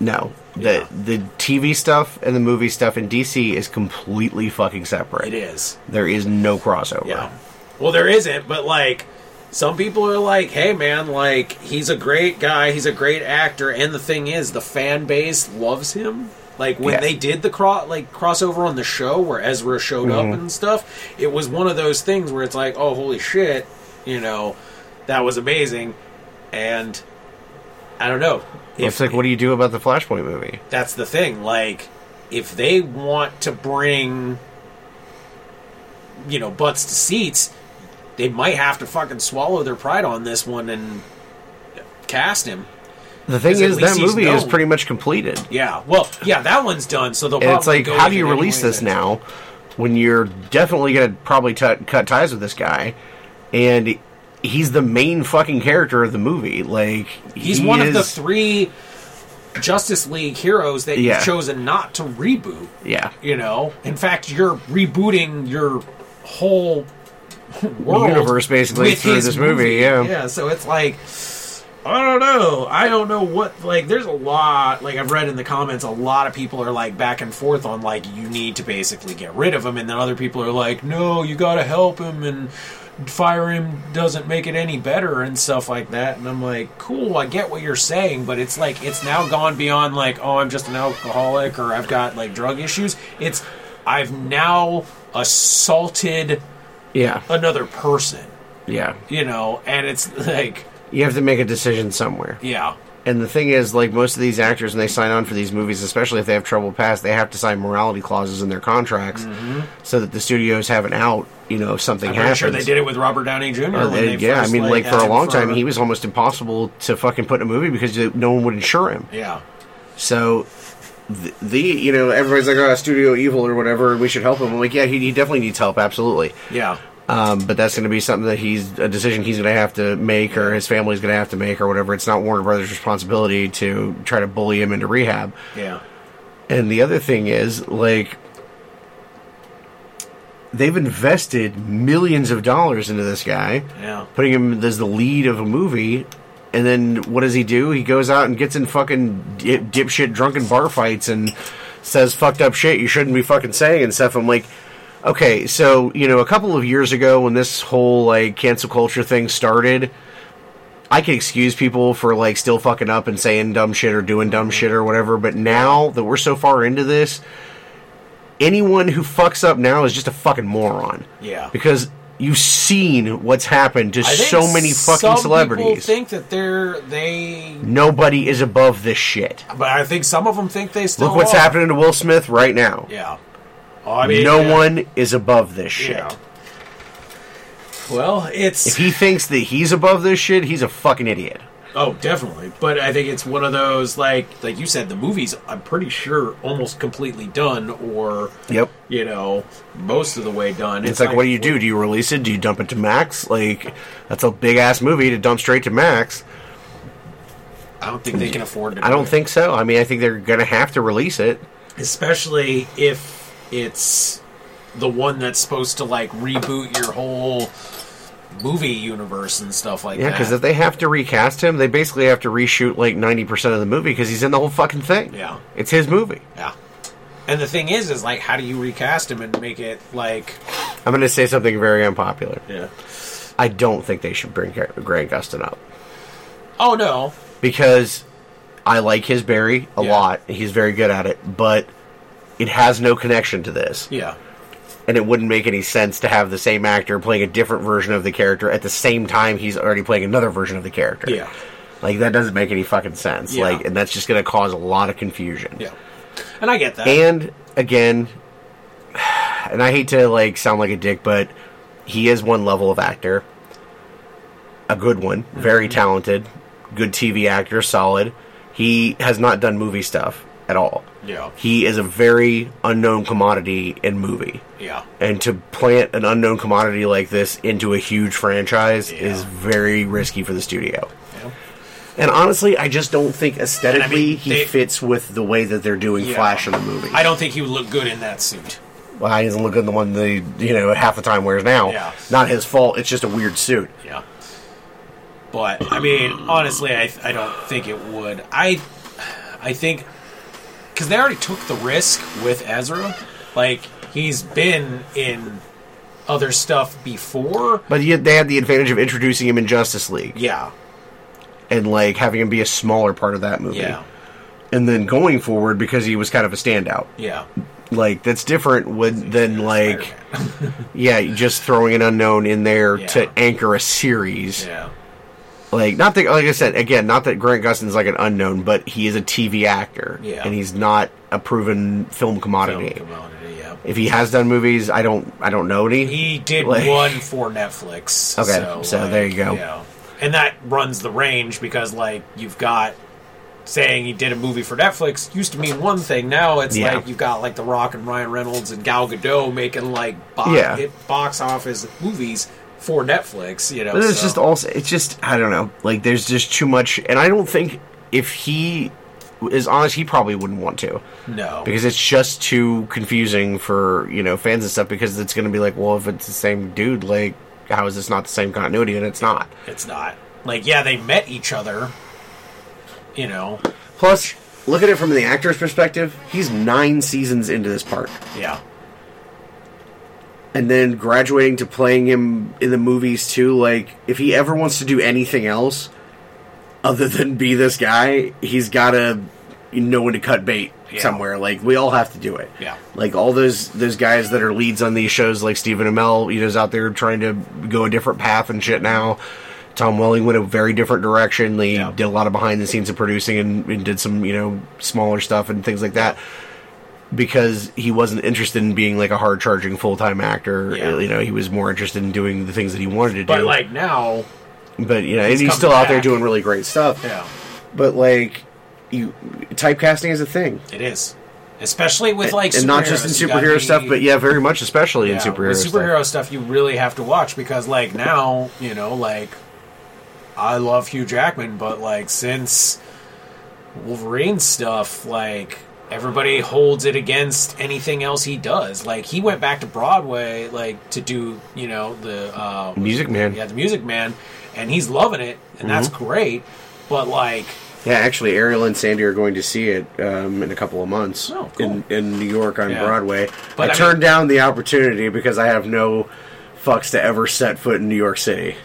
no, Yeah. the TV stuff and the movie stuff in DC is completely fucking separate. it is. There is no crossover. Yeah. Well, there isn't, but like. Some people are like, "Hey, man! Like he's a great guy. He's a great actor." And the thing is, the fan base loves him. Like when Yeah. they did the cro- like crossover on the show where Ezra showed Mm-hmm. up and stuff, it was one of those things where it's like, "Oh, holy shit!" You know, that was amazing. And I don't know. It's like, what do you do about the Flashpoint movie? that's the thing. Like, if they want to bring, you know, butts to seats, they might have to fucking swallow their pride on this one and cast him. The thing is, that movie is pretty much completed. Yeah. Well, yeah, that one's done. So they'll And it's like, how do you release this now when you're definitely going to probably t- cut ties with this guy? And he's the main fucking character of the movie. Like, He's he one of the three Justice League heroes that Yeah. you've chosen not to reboot. Yeah. You know, in fact, you're rebooting your whole world Universe, basically, through his this movie, yeah. yeah. So it's like, I don't know. I don't know what. Like, there's a lot. Like I've read in the comments, a lot of people are like back and forth on like you need to basically get rid of him, and then other people are like, no, you got to help him and. Fire him doesn't make it any better and stuff like that. And I'm like, cool, I get what you're saying, but it's like it's now gone beyond like, oh, I'm just an alcoholic or I've got like drug issues. It's I've now assaulted Yeah. another person, Yeah. you know, and it's like, You have to make a decision somewhere. yeah, And the thing is, like most of these actors, when they sign on for these movies, especially if they have trouble past, they have to sign morality clauses in their contracts so that the studios have an out. You know, if something Mm-hmm. I'm happens. sure they did it with Robert Downey Jr. Uh, they- they yeah, I mean, like, had for a long time, he was almost impossible to fucking put in a movie because no one would insure him. yeah, So, the, the you know, everybody's like, "Oh, Studio Evil or whatever. We should help him." I'm like, yeah, he, he definitely needs help, absolutely. yeah, Um, but that's going to be something that he's a decision he's going to have to make, or his family's going to have to make, or whatever. It's not Warner Brothers' responsibility to try to bully him into rehab. yeah, And the other thing is, like, they've invested millions of dollars into this guy, yeah. putting him as the lead of a movie. And then what does he do? He goes out and gets in fucking dip, dipshit drunken bar fights and says fucked up shit you shouldn't be fucking saying and stuff. I'm like, okay, so, you know, a couple of years ago when this whole, like, cancel culture thing started, I could excuse people for, like, still fucking up and saying dumb shit or doing dumb shit or whatever. But now that we're so far into this, anyone who fucks up now is just a fucking moron. Yeah. Because you've seen what's happened to so many some fucking People celebrities. think that they're they, Nobody is above this shit. but I think some of them think they still Look what's are. happening to Will Smith right now. Yeah. I mean, no yeah. one is above this shit. Yeah. Well, it's If he thinks that he's above this shit, he's a fucking idiot. Oh, definitely. But I think it's one of those like like you said, the movie's I'm pretty sure almost completely done, or Yep. you know most of the way done. It's, like, what do you do? Do you release it? Do you dump it to Max? Like, that's a big ass movie to dump straight to Max. I don't think they can afford to. I do don't think so. I mean, I think they're gonna have to release it. especially if it's the one that's supposed to like reboot your whole movie universe and stuff like Yeah, that. Yeah, because if they have to recast him, they basically have to reshoot like ninety percent of the movie because he's in the whole fucking thing. Yeah. it's his movie. yeah. And the thing is, is like, how do you recast him and make it like? I'm going to say something very unpopular. Yeah. I don't think they should bring Grant Gustin up Oh no. because I like his Barry a Yeah. lot. He's very good at it, but it has no connection to this. Yeah. and it wouldn't make any sense to have the same actor playing a different version of the character at the same time he's already playing another version of the character. Yeah. Like that doesn't make any fucking sense. Yeah. Like and that's just going to cause a lot of confusion. Yeah. And I get that. And again, and I hate to like sound like a dick, but he is one level of actor. A good one, very Mm-hmm. talented, good TV actor, solid. He has not done movie stuff at all. Yeah. He is a very unknown commodity in movie Yeah. and to plant an unknown commodity like this into a huge franchise Yeah. is very risky for the studio. Yeah. And honestly, I just don't think aesthetically he they- fits with the way that they're doing Yeah. Flash in the movie. I don't think he would look good in that suit. well, he doesn't look good in the one they you know half the time wears now. Yeah. Not his fault. It's just a weird suit. Yeah. But I mean, honestly, I I don't think it would. I I think because they already took the risk with Ezra. Like he's been in other stuff before. But yet they had the advantage of introducing him in Justice League Yeah. and like having him be a smaller part of that movie. Yeah. And then going forward because he was kind of a standout. Yeah. Like that's different with than like yeah, just throwing an unknown in there Yeah. to anchor a series. yeah. Like not that like I said again, not that Grant Gustin's like an unknown, but he is a TV actor. Yeah. And he's not a proven film commodity. Film commodity, yeah. If he has done movies, I don't I don't know any. He did Like- one for Netflix. Okay, so, so like, there you go. Yeah. And that runs the range because, like, you've got saying he did a movie for Netflix used to mean one thing. Now it's Yeah. like you've got like The Rock and Ryan Reynolds and Gal Gadot making like box, Yeah. hit box office movies for Netflix. You know, But it's so- just also it's just I don't know. Like there's just too much and I don't think if he is honest, he probably wouldn't want to. no because it's just too confusing for you know fans and stuff because it's going to be like well if it's the same dude like how is this not the same continuity and it's not it's not like yeah they met each other. You know, plus look at it from the actor's perspective he's nine seasons into this part yeah, and then graduating to playing him in the movies too like if he ever wants to do anything else other than be this guy he's got to know when to cut bait Yeah. somewhere like we all have to do it yeah, like all those those guys that are leads on these shows like Stephen Amell, you know, is out there trying to go a different path and shit now. Tom Welling went a very different direction. They Yeah. did a lot of behind the scenes of producing and, and did some, you know, smaller stuff and things like that. Because he wasn't interested in being like a hard charging full time actor. Yeah. You know, he was more interested in doing the things that he wanted to do. but like now, but you know, and he's he's come still out there doing really great stuff. yeah, But like you typecasting is a thing. it is. Especially with like and not just in superheroes. You gotta superhero be- stuff, but yeah, very much especially in Yeah, superhero with stuff. superhero stuff. you really have to watch because like now you know like i love hugh jackman but like since wolverine stuff like everybody holds it against anything else he does like he went back to broadway like to do you know the uh Music Man. yeah the music man and he's loving it and that's Mm-hmm. great but like Yeah, actually, Ariel and Sandy are going to see it um, in a couple of months Oh, cool. in, in New York on Yeah. Broadway. But I, I turned down the opportunity because I have no fucks to ever set foot in New York City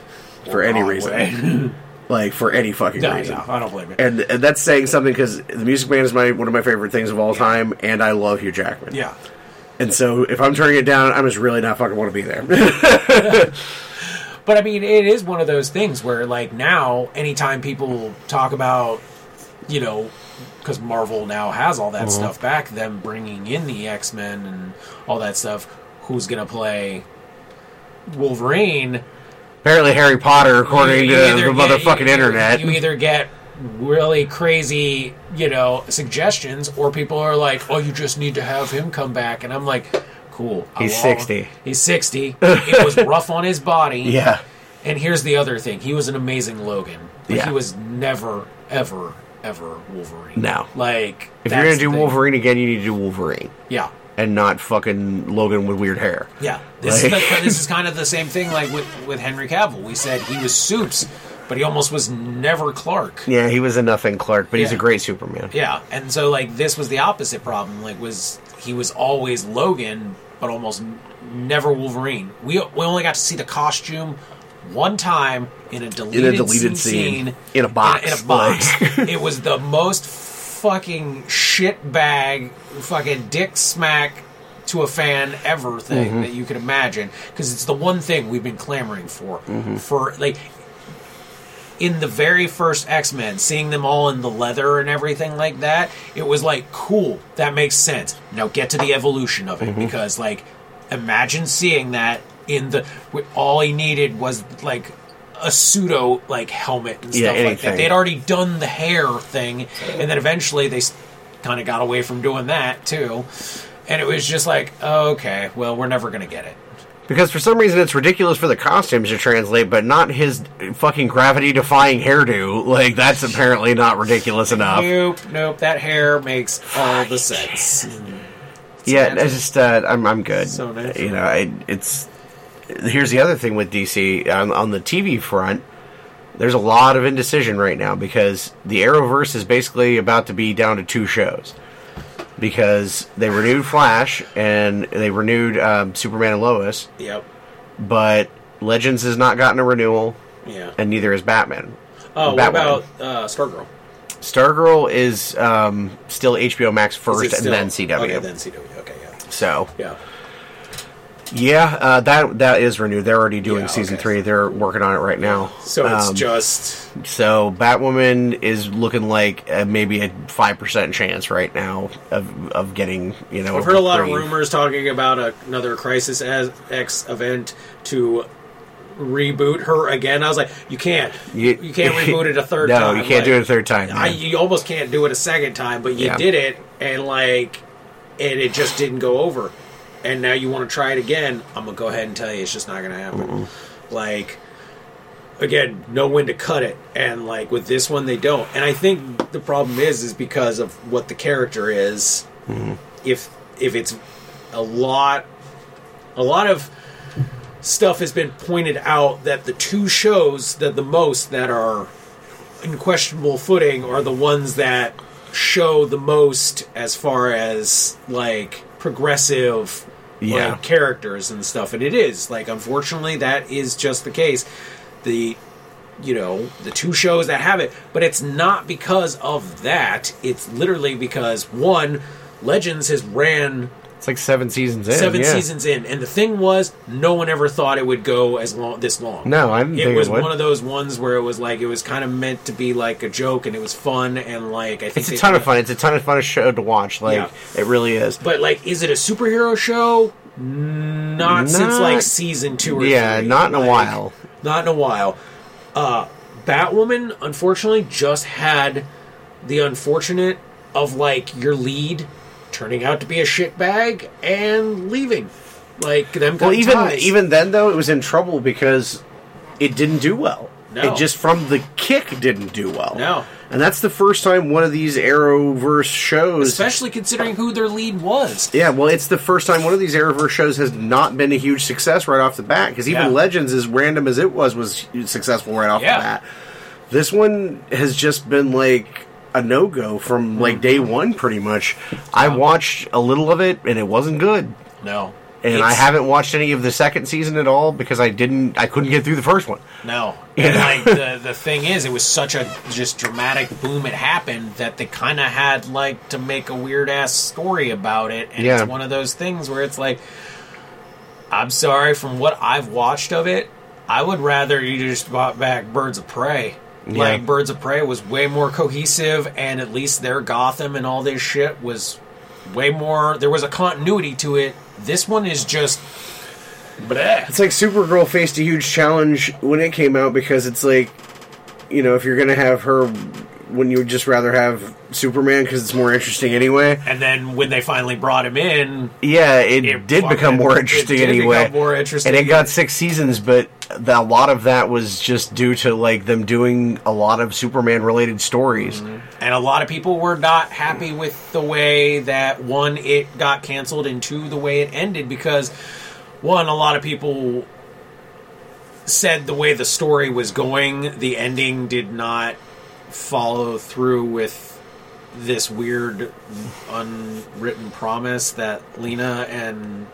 for any reason. Broadway. like, for any fucking no, reason. no, i don't blame it And, and that's saying something because the Music Man is my one of my favorite things of all time, and I love Hugh Jackman. yeah And so if I'm turning it down, I'm just really not fucking want to be there. But I mean, it is one of those things where, like, now, anytime people talk about, you know, because Marvel now has all that mm-hmm. stuff back, them bringing in the X Men and all that stuff, who's going to play Wolverine? Apparently, Harry Potter, according You to the get- motherfucking you- internet. You either get really crazy, you know, suggestions, or people are like, "Oh, you just need to have him come back," and I'm like, "Cool." I He's 60. He's sixty. it was rough on his body. yeah. And here's the other thing: he was an amazing Logan, but Yeah. he was never, ever, ever Wolverine. No. like If you're going to the do. Wolverine again, you need to do Wolverine. yeah, and not fucking Logan with weird hair. yeah. This Like- is the, this is kind of the same thing like with with Henry Cavill. We said he was Supes, but he almost was never Clark. Yeah, he was a nothing Clark, but he's a great Superman. Yeah, and so like this was the opposite problem. Like was he was always Logan, but almost n- never Wolverine. We we only got to see the costume one time in a deleted, in a deleted scene, scene. In a box. In, a box. it was the most fucking shit bag, fucking dick smack to a fan ever thing Mm-hmm. that you could imagine because it's the one thing we've been clamoring for Mm-hmm. for like in the very first X-Men seeing them all in the leather and everything like that it was like cool that makes sense now get to the evolution of it Mm-hmm. because like imagine seeing that in the all he needed was like a pseudo like helmet and Yeah, stuff like that they'd already done the hair thing and then eventually they kind of got away from doing that too and it was just like okay well we're never gonna get it Because for some reason it's ridiculous for the costumes to translate, but not his fucking gravity defying hairdo. Like that's apparently not ridiculous enough. nope nope that hair makes all the sense yeah. I just uh, I'm I'm good. So natural. You know, I, it's here's the other thing with DC on, on the TV front. There's a lot of indecision right now because the Arrowverse is basically about to be down to two shows because they renewed Flash and they renewed um, Superman and Lois, yep but Legends has not gotten a renewal, yeah and neither has Batman. oh what Batwoman. about uh stargirl Stargirl is um, still HBO Max first, it and still- then CW. okay then cw okay yeah So yeah yeah, uh, that that is renewed. They're already doing Yeah, season okay. three. They're working on it right now. so it's Um, just so Batwoman is looking like uh, maybe a five percent chance right now of of getting you know. I've heard a lot of rumors talking about a, another Crisis as X event to reboot her again. I was like, you can't, you, You- can't reboot it a third no, time. No, you can't Like, do it a third time. I, you almost can't do it a second time, but you Yeah. did it, and like, and it just didn't go over. And now you want to try it again? I'm gonna go ahead and tell you, it's just not gonna happen. Mm-hmm. Like, again, know when to cut it, and like with this one, they don't. And I think the problem is, is because of what the character is. Mm-hmm. If if it's a lot, a lot of stuff has been pointed out that the two shows that the most that are in questionable footing are the ones that show the most as far as like progressive Yeah. like characters and stuff and it is. Like unfortunately that is just the case. The you know the two shows that have it but it's not because of that. It's literally because one legends has ran it's like seven seasons in. seven yeah. seasons in and the thing was no one ever thought it would go as long this long No, I didn't it was it one of those ones where it was like it was kind of meant to be like a joke and it was fun and like I think It's a ton of fun. It's a ton of fun show to watch. Like Yeah. it really is. But like, is it a superhero show? Not, since like season two or Yeah, three. not in a while. Not in a while. Uh, Batwoman, unfortunately, just had the unfortunate of like your lead turning out to be a shitbag and leaving. Like them. Well, even ties. even then though, it was in trouble because it didn't do well. No. It just from the kick didn't do well. No. and that's the first time one of these Arrowverse shows. especially considering who their lead was. yeah, well, it's the first time one of these Arrowverse shows has not been a huge success right off the bat. Because even Yeah. Legends, as random as it was, was successful right off Yeah. the bat. This one has just been like a no go from like day one, pretty much. I watched a little of it, and it wasn't good. No, And I It's- haven't watched any of the second season at all because I didn't. I couldn't get through the first one. No, and like the the thing is, it was such a just dramatic boom. It happened that they kind of had like to make a weird ass story about it, and Yeah. it's one of those things where it's like, I'm sorry, from what I've watched of it, I would rather you just brought back Birds of Prey. Yeah. Like Birds of Prey was way more cohesive, and at least their Gotham and all this shit was way more. There was a continuity to it. This one is just. Bleh. It's like Supergirl faced a huge challenge when it came out because it's like, you know, if you're gonna have her, when you would just rather have Superman because it's more interesting anyway. And then when they finally brought him in, Yeah, it, It did become more it interesting did anyway. more interesting. and it got six seasons, but a lot of that was just due to like them doing a lot of Superman related stories. and a lot of people were not happy with the way that one it got canceled and two the way it ended because one a lot of people said the way the story was going the ending did not follow through with this weird unwritten promise that Lena and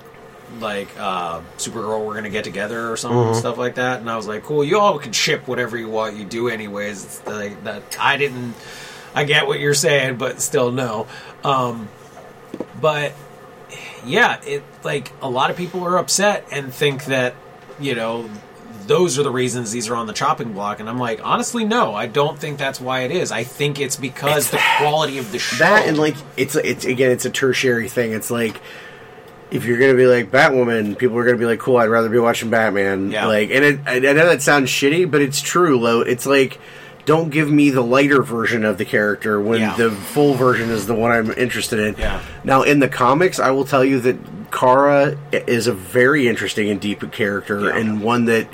like uh, Supergirl were gonna get together or something Mm-hmm. stuff like that, and I was like, cool, you all can ship whatever you want, you do anyways. It's like that. I didn't. I get what you're saying, but still no. Um, but yeah, it like a lot of people are upset and think that you know those are the reasons these are on the chopping block, and I'm like, honestly, no, I don't think that's why it is. I think it's because the quality of the show. that and like it's it's again it's a tertiary thing. It's like if you're gonna be like Batwoman, people are gonna be like, "Cool, I'd rather be watching Batman." Yeah. Like, and it, I know that sounds shitty, but it's true. Lo, it's like. Don't give me the lighter version of the character when Yeah. the full version is the one I'm interested in. Yeah. Now, in the comics, I will tell you that Kara is a very interesting and deep character, and one that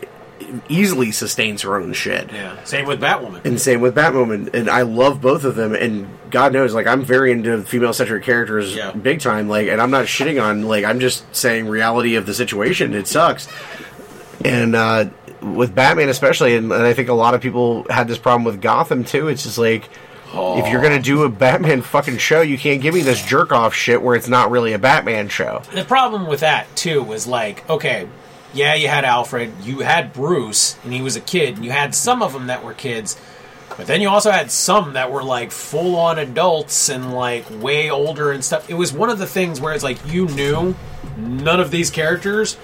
easily sustains her own shit. yeah, same with Batwoman. And same with Batwoman, and I love both of them. And God knows, like I'm very into female centric characters, Yeah. big time. Like, and I'm not shitting on. Like, I'm just saying reality of the situation. It sucks. And uh, with Batman, especially, and, and I think a lot of people had this problem with Gotham too. It's just like. If you're gonna do a Batman fucking show, you can't give me this jerk off shit where it's not really a Batman show. the problem with that too was like, okay, yeah, you had Alfred, you had Bruce, and he was a kid, and you had some of them that were kids, but then you also had some that were like full on adults and like way older and stuff. It was one of the things where it's like you knew none of these characters.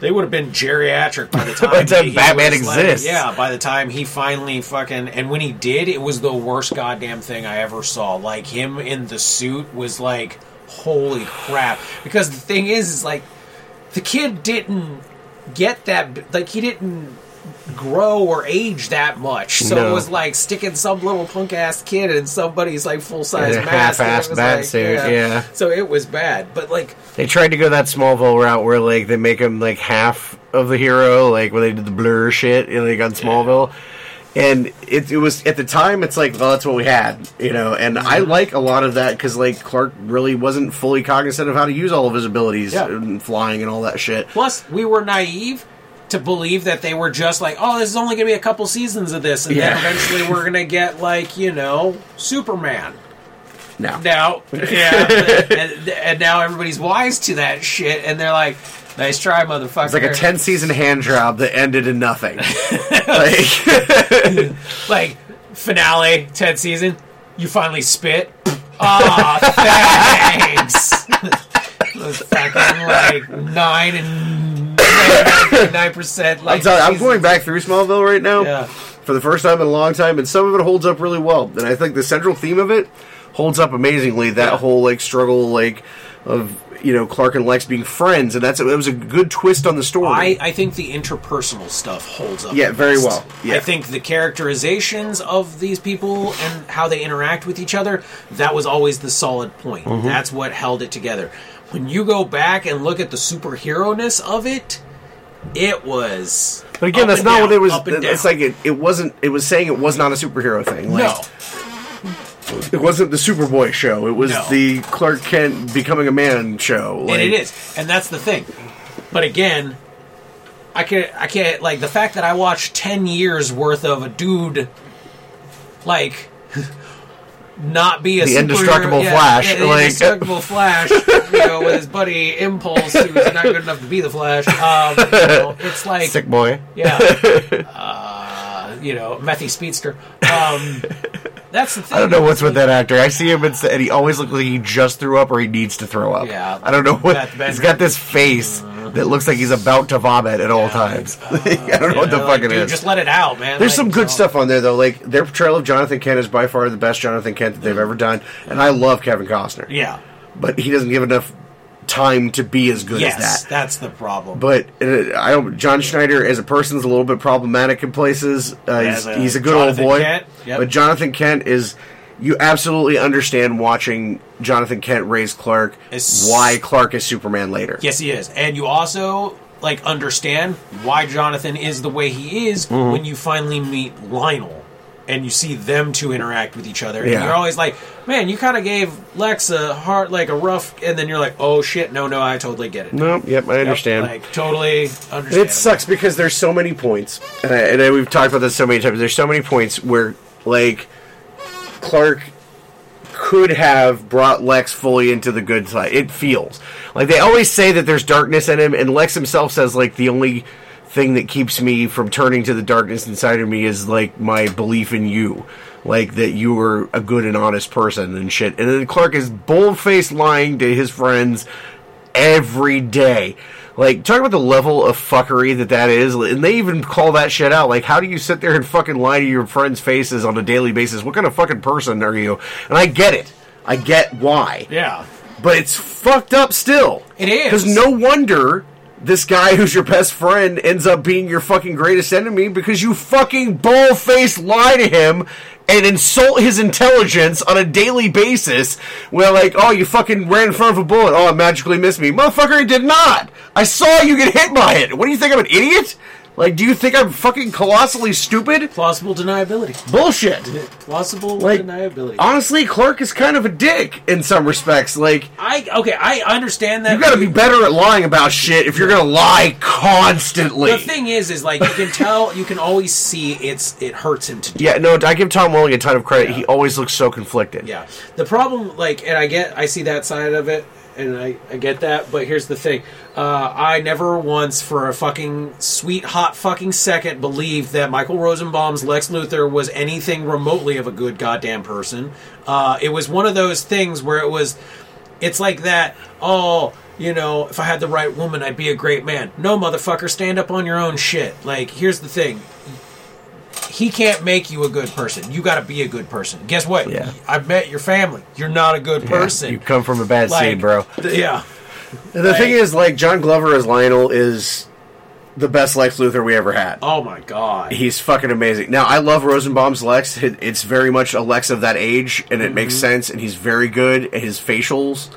They would have been geriatric by the time, By the time Batman was, like- exists. yeah, by the time he finally fucking and when he did, it was the worst goddamn thing I ever saw. Like him in the suit was like, holy crap! Because the thing is, is like the kid didn't get that. Like he didn't grow or age that much, so No. it was like sticking some little punk ass kid in somebody's like full size In mask. half-assed was bat like, suit, yeah. So it was bad, but like They tried to go that Smallville route where like they make him like half of the hero, like when they did the blur shit, know, like on Smallville. And it, it was at the time, it's like, well, that's what we had, you know. And I Mm-hmm. like a lot of that because like Clark really wasn't fully cognizant of how to use all of his abilities Yeah. and flying and all that shit. Plus, we were naive to believe that they were just like, oh, this is only going to be a couple seasons of this, and Yeah. then eventually we're going to get like you know Superman. Now, Now, yeah, and, and now everybody's wise to that shit, and they're like, nice try, motherfucker. it's like a ten season hand job that ended in nothing. like, like finale, tenth season. You finally spit. Ah, thanks. It fucking like nine and nine percent. I'm, Like telling I'm going back through Smallville right now. Yeah. for the first time in a long time, and some of it holds up really well. And I think the central theme of it holds up amazingly. That Yeah. whole like struggle, like of you know Clark and Lex being friends, and that's it was a good twist on the story. I, I think the interpersonal stuff holds up. Yeah, very best. well. Yeah. I think the characterizations of these people and how they interact with each other, that was always the solid point. Mm-hmm. That's what held it together. When you go back and look at the superhero ness of it, it was. but again, that's not down, what it was. It's like it, it wasn't. It was saying it was not a superhero thing. Like, no. It wasn't the Superboy show. It was No. the Clark Kent becoming a man show. Like, and it is, and that's the thing. But again, I can I can't like the fact that I watched ten years worth of a dude like not be a The indestructible yeah, Flash, yeah, like- indestructible Flash, you know, with his buddy Impulse, who's not good enough to be the Flash. Um, you know, it's like Sick boy. yeah, uh, you know, Methy Speedster. Um, that's the thing. I don't know what's with that actor. I see him and, and he always looks like he just threw up or he needs to throw up. Yeah. I don't know what. That- he's got this face that looks like he's about to vomit at all times. I don't know what the Yeah, fuck like, it dude, is. Just let it out, man. There's Like, some good so- stuff on there though. Like their portrayal of Jonathan Kent is by far the best Jonathan Kent that they've ever done, and I love Kevin Costner. Yeah. But he doesn't give enough time to be as good Yes, as that. that's the problem. But uh, I don't. John Schneider as a person is a little bit problematic in places. Uh, he's, a he's a good Jonathan old boy, Kent, yep. but Jonathan Kent is. You absolutely understand watching Jonathan Kent raise Clark. It's- why Clark is Superman later. Yes, he is, and you also like understand why Jonathan is the way he is Mm-hmm. when you finally meet Lionel and you see them two interact with each other. And Yeah. you're always like, man, you kind of gave Lex a heart like a rough, and then you're like, oh shit, no, no, I totally get it. No, yep, I understand. like totally understand. It sucks because there's so many points, and, I, and I, we've talked about this so many times. There's so many points where, like, Clark could have brought Lex fully into the good side. It feels like they always say that there's darkness in him, and Lex himself says like the only thing that keeps me from turning to the darkness inside of me is like my belief in you, like that you were a good and honest person and shit. And then Clark is bold faced lying to his friends every day. Like, talk about the level of fuckery that that is, and they even call that shit out. Like, how do you sit there and fucking lie to your friends' faces on a daily basis? What kind of fucking person are you? And I get it. I get why. Yeah. But it's fucked up still. It is. Because no wonder this guy who's your best friend ends up being your fucking greatest enemy because you fucking bull faced lie to him and insult his intelligence on a daily basis. Where like, oh, you fucking ran in front of a bullet. Oh, it magically missed me, motherfucker. It did not. I saw you get hit by it. What do you think? I'm an idiot? Like, do you think I'm fucking colossally stupid? Plausible deniability. Bullshit. Plausible Like, deniability. honestly, Clark is kind of a dick in some respects. Like, I okay, I understand that. you gotta be better at lying about shit if you're gonna lie constantly. The thing is, is like you can tell, you can always see it's it hurts him to do. Yeah, no, I give Tom Welling a ton of credit. Yeah. He always looks so conflicted. Yeah. The problem, like, and I get, I see that side of it, and I, I get that, but here's the thing. Uh, I never once, for a fucking sweet, hot fucking second, believed that Michael Rosenbaum's Lex Luthor was anything remotely of a good goddamn person. Uh, it was one of those things where it was, it's like that, oh, you know, if I had the right woman, I'd be a great man. No, motherfucker, stand up on your own shit. Like, here's the thing he can't make you a good person. You got to be a good person. Guess what? Yeah. I've met your family. You're not a good Yeah, person. You come from a bad Like, seed, bro. th- yeah. The like- thing is, like, John Glover as Lionel is the best Lex Luthor we ever had. Oh my god. He's fucking amazing. Now, I love Rosenbaum's Lex. It's very much a Lex of that age, and it makes Mm-hmm. sense, and he's very good. And his facials,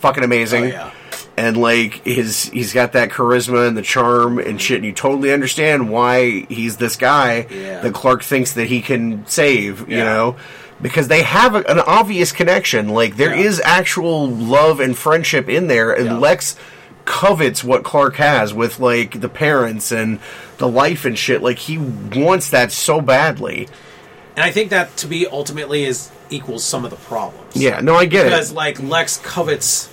fucking amazing. Oh, yeah. And like his, he's got that charisma and the charm and shit. And you totally understand why he's this guy Yeah. that Clark thinks that he can save. You know, because they have a, an obvious connection. Like there Yeah. is actual love and friendship in there, and Yeah. Lex covets what Clark has with like the parents and the life and shit. Like he wants that so badly. And I think that to be ultimately is equals some of the problems. Yeah, no, I get Because it. Because like Lex covets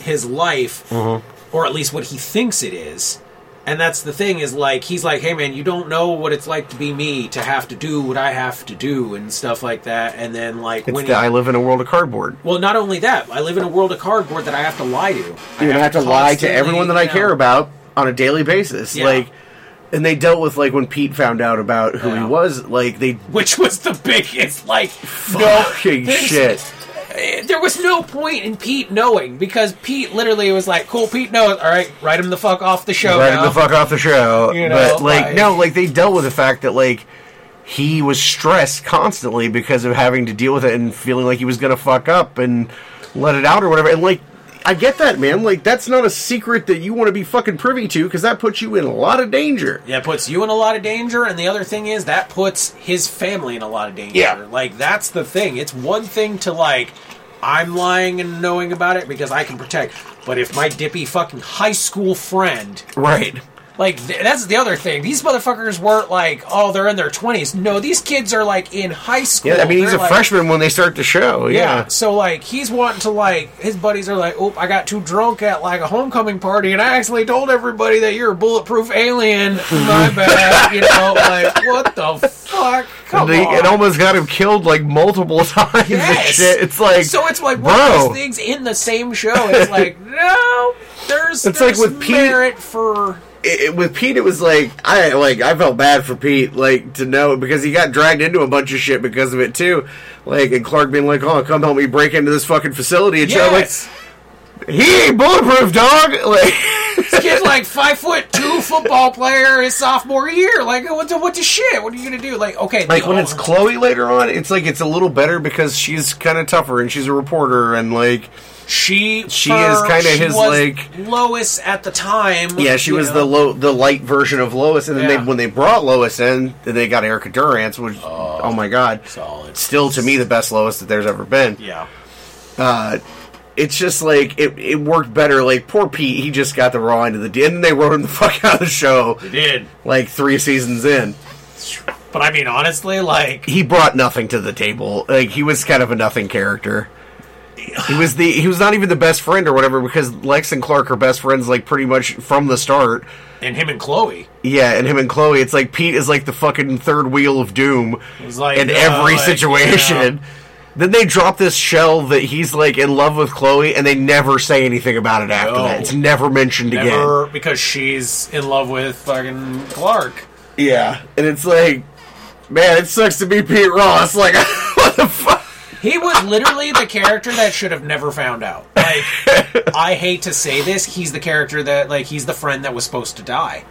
his life, Mm-hmm. or at least what he thinks it is. And that's the thing is like he's like, hey man, you don't know what it's like to be me, to have to do what I have to do and stuff like that. And then like It's when that he, I live in a world of cardboard. well, not only that, I live in a world of cardboard that I have to lie to. You're gonna have to lie to everyone that I know- care about on a daily basis. Yeah. Like, and they dealt with like when Pete found out about who he was. Like they which was the biggest like fucking shit. Eh, There was no point in Pete knowing because Pete literally was like, "Cool, Pete knows. All right, write him the fuck off the show." Right him the fuck off the show. You but like, like- no, like they dealt with the fact that like he was stressed constantly because of having to deal with it and feeling like he was gonna fuck up and let it out or whatever. And like, I get that, man. Like, that's not a secret that you want to be fucking privy to because that puts you in a lot of danger. Yeah, it puts you in a lot of danger, and the other thing is that puts his family in a lot of danger. Yeah. Like that's the thing. It's one thing to like I'm lying and knowing about it because I can protect. But if my dippy fucking high school friend Right. Like th- that's the other thing. These motherfuckers weren't like, oh, they're in their twenties. No, these kids are like in high school. Yeah, I mean he's They're a like- freshman when they start the show. Yeah. Yeah. So like he's wanting to like his buddies are like, oh, I got too drunk at like a homecoming party and I actually told everybody that you're a bulletproof alien. My bad. you know, like what the fuck? Come They, on. it almost got him killed like multiple times. and Yes. shit. It's like so it's like one of bro. those things in the same show. It's like no, there's It's like there's with Pete- merit for it, it- with Pete, it was like I like I felt bad for Pete, like to know because he got dragged into a bunch of shit because of it too. Like and Clark being like, "Oh, come help me break into this fucking facility," and shit. Yes. like, "He ain't bulletproof, dog." Like, This kid's like five foot two football player his sophomore year. Like, what the, what the shit? What are you gonna do? Like, okay, like when it's Chloe later on, it's like it's a little better because she's kind of tougher and she's a reporter and like she she for- is kinda his, was like- Lois at the time. yeah, she was know. the low the light version of Lois, and then Yeah. they when they brought Lois in, then they got Erica Durance, which oh, my god, solid. still to me the best Lois that there's ever been. Yeah, uh, it's just like it, it worked better. Like poor Pete, he just got the raw end of the deal, and they wrote him the fuck out of the show they did. like three seasons in. But I mean, honestly, like he brought nothing to the table. Like he was kind of a nothing character. He was the he was not even the best friend or whatever because Lex and Clark are best friends like pretty much from the start. and him and Chloe. Yeah, and him and Chloe, it's like Pete is like the fucking third wheel of doom like, in uh, every like, situation. Then they drop this shell that he's like in love with Chloe, and they never say anything about it after No. that. It's never mentioned again. Never because she's in love with fucking Clark. Yeah, and it's like, man, it sucks to be Pete Ross. Like, what the fuck? He was literally the character that should have never found out. Like, I hate to say this, he's the character that, like, he's the friend that was supposed to die.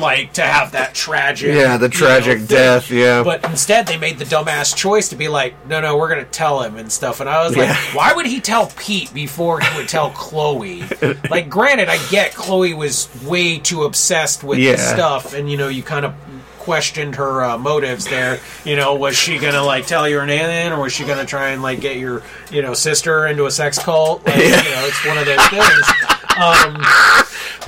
Like, to have that tragic. Yeah, the you know, tragic death. Yeah, But instead, they made the dumbass choice to be like, no, no, we're going to tell him and stuff. And I was like, Yeah. why would he tell Pete before he would tell Chloe? like, granted, I get Chloe was way too obsessed with Yeah. stuff, and, you know, you kind of questioned her uh, motives there. You know, was she going to, like, tell you're an alien, or was she going to try and, like, get your, you know, sister into a sex cult? Like, You know, it's one of those things. Um,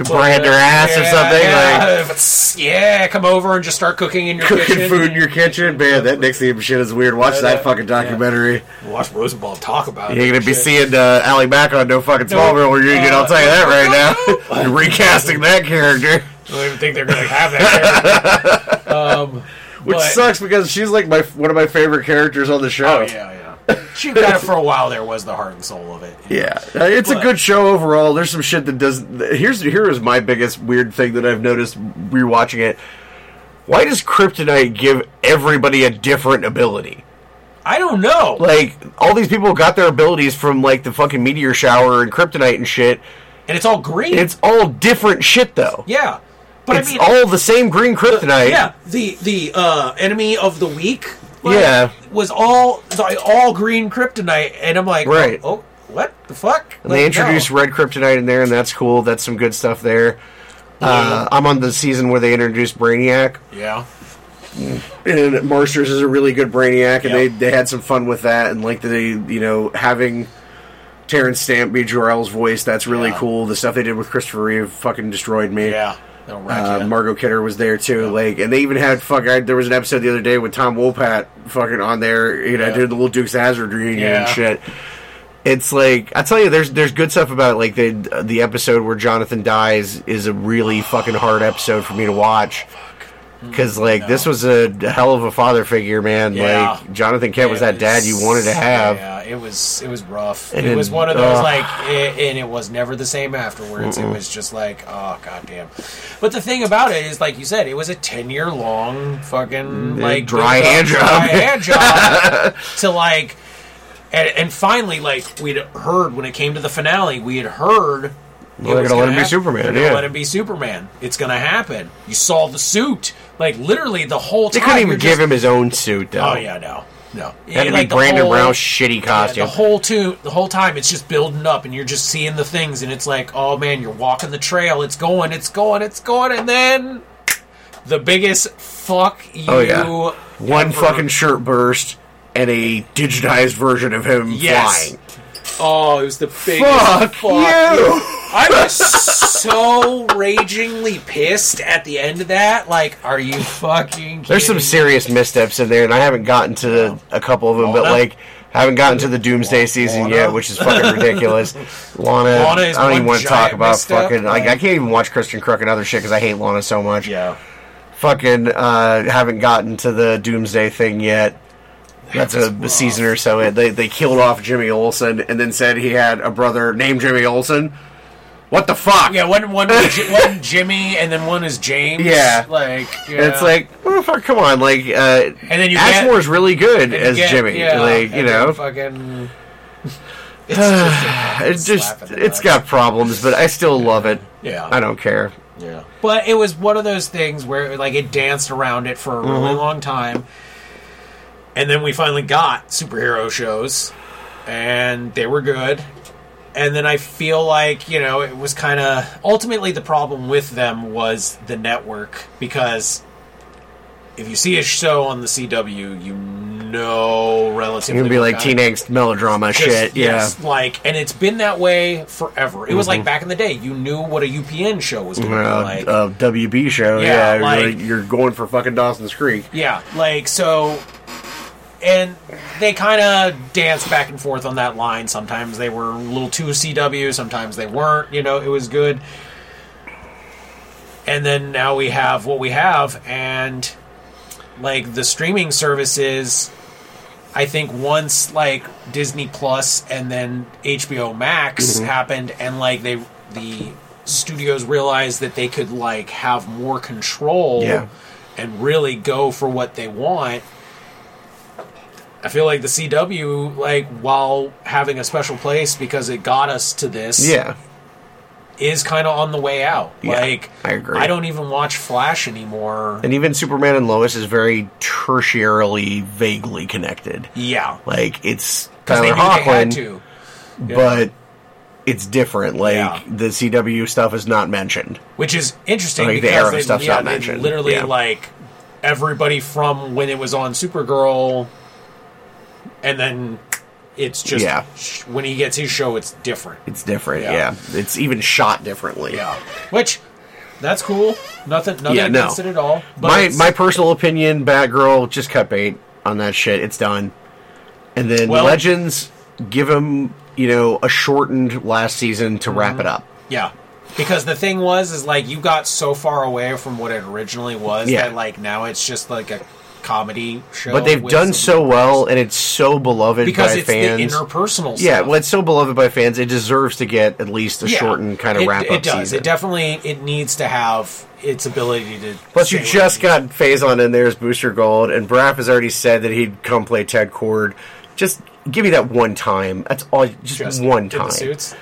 brand her ass or something. Yeah, Like, if it's- yeah, come over and just start cooking in your cooking kitchen. food in your kitchen, man. That NXIVM shit is weird. Watch Yeah, that that- fucking documentary. Watch Rosenbaum talk about it. You're gonna be Shit. seeing uh, Allie Mack on No Fucking Smallville reunion. I'll tell you that right now. Recasting that character, I don't even think they're going to have that. character. um, which but- sucks because she's like my one of my favorite characters on the show. Oh yeah, yeah. She kind of for a while there was the heart and soul of it. Yeah, Uh, it's a good show overall. There's some shit that does. Here's here is my biggest weird thing that I've noticed rewatching it. Why does Kryptonite give everybody a different ability? I don't know. Like all these people got their abilities from like the fucking meteor shower and kryptonite and shit. and it's all green. It's all different shit though. yeah, but it's I mean, all the same green kryptonite. yeah, the the uh, enemy of the week. Like, Yeah. was all all green kryptonite, and I'm like, Right. Oh, oh, what the fuck? And they Like, introduced no. red kryptonite in there, and that's cool. That's some good stuff there. Uh, I'm on the season where they introduced Brainiac, Yeah, and Marsters is a really good Brainiac, and they they had some fun with that, and like the you know having Terence Stamp be Jor-El's voice, that's really Yeah. cool. The stuff they did with Christopher Reeve fucking destroyed me. yeah. Uh. Margot Kidder was there too, like, and they even had fuck. I, there was an episode the other day with Tom Wopat fucking on there. You know, Yeah. did the little Dukes Hazard reunion and shit. It's like I tell you, there's there's good stuff about it. like the the episode where Jonathan dies is a really fucking hard episode for me to watch Mm-hmm. because like this was a hell of a father figure, man. Yeah. Like Jonathan Kent was It that dad you wanted to have. Yeah, it was it was rough. And it was one of those ugh. like, it, and it was never the same afterwards. It was just like, oh goddamn. But the thing about it is, like you said, it was a ten year long fucking mm, like dry hand job. dry hand job to like, and, and finally, like we'd heard when it came to the finale, we had heard. Well, they're gonna let him be Superman, They're gonna yeah. let him be Superman. It's gonna happen. You saw the suit, like literally the whole time. They couldn't even you're give him his own suit though. Oh yeah, no, no. It had to Like, be Brandon whole- Brown's shitty yeah, costume. the whole two, the whole time, it's just building up, and you're just seeing the things, and it's like, oh man, you're walking the trail. It's going, it's going, it's going, and then the biggest fuck oh, you. Oh, yeah. One ever- fucking shirt burst and a digitized version of him Yes. flying. Oh, it was the biggest. Fuck you! I was so ragingly pissed at the end of that. Like, are you fucking? There's some me? serious missteps in there, and I haven't gotten to a couple of them, but like, haven't gotten to the Doomsday season Lana? yet, which is fucking ridiculous. Lana, Lana I don't even want to talk about misstep. fucking. Like, I can't even watch Kristin Kreuk and other shit because I hate Lana so much. Yeah. Fucking uh, haven't gotten to the Doomsday thing yet. That's a rough. season or so. They they killed off Jimmy Olsen and then said he had a brother named Jimmy Olsen. What the fuck? Yeah, one one was Ji- one Jimmy, and then one is James. Yeah. like yeah. It's like, what the fuck? Come on, like, uh, And then you get- Ashmore's really good as get- Jimmy. yeah, like, you and know, fucking. It's just a it's just slap in the it's nuts. got problems, but I still love it. Yeah. I don't care. Yeah, but it was one of those things where like it danced around it for a really Mm-hmm. long time, and then we finally got superhero shows, and they were good. And then I feel like you know it was kind of ultimately the problem with them was the network because if you see a show on the CW, you know relatively. Gonna be like teen angst melodrama Just- shit. yes, like, and it's been that way forever. It was Mm-hmm. like back in the day, you knew what a UPN show was going to Yeah. be like. Uh, uh, WB show. Yeah, Yeah, like- you're going for fucking Dawson's Creek. Yeah, like so, and they kind of danced back and forth on that line. Sometimes they were a little too CW, sometimes they weren't. You know, it was good. And then now we have what we have, and like the streaming services. I think once like Disney Plus and then HBO Max Mm-hmm. happened, and like they the studios realized that they could like have more control Yeah. and really go for what they want. I feel like the CW, like while having a special place because it got us to this, Yeah. is kind of on the way out. Yeah, like I agree. I don't even watch Flash anymore. And even Superman and Lois is very tertiarily, vaguely connected. Yeah, Like it's Tyler knew they had Hoechlin, to. but it's different. Like Yeah. the CW stuff is not mentioned. which is interesting Like, the Arrow they, stuff's yeah, not mentioned. literally Yeah. like everybody from when it was on Supergirl, and then it's just Yeah. sh- when he gets his show, it's different. It's different. Yeah. Yeah, it's even shot differently. Yeah, which that's cool. Nothing, nothing Yeah, no. against it at all. But my my personal opinion, Batgirl, just cut bait on that shit. It's done. And then Well- Legends, give him you know a shortened last season to Mm-hmm. wrap it up. Yeah. Because the thing was, is like you got so far away from what it originally was Yeah. that like now it's just like a comedy show. But they've done so well, and it's so beloved because by it's fans. the interpersonal. yeah, stuff. well, it's so beloved by fans. It deserves to get at least a Yeah. shortened kind of wrap up It does. season. It definitely it needs to have its ability to. Plus, you just got Faison in there as Booster Gold, and Braff has already said that he'd come play Ted Kord. Just give me that one time. That's all. Just, just one time. suits.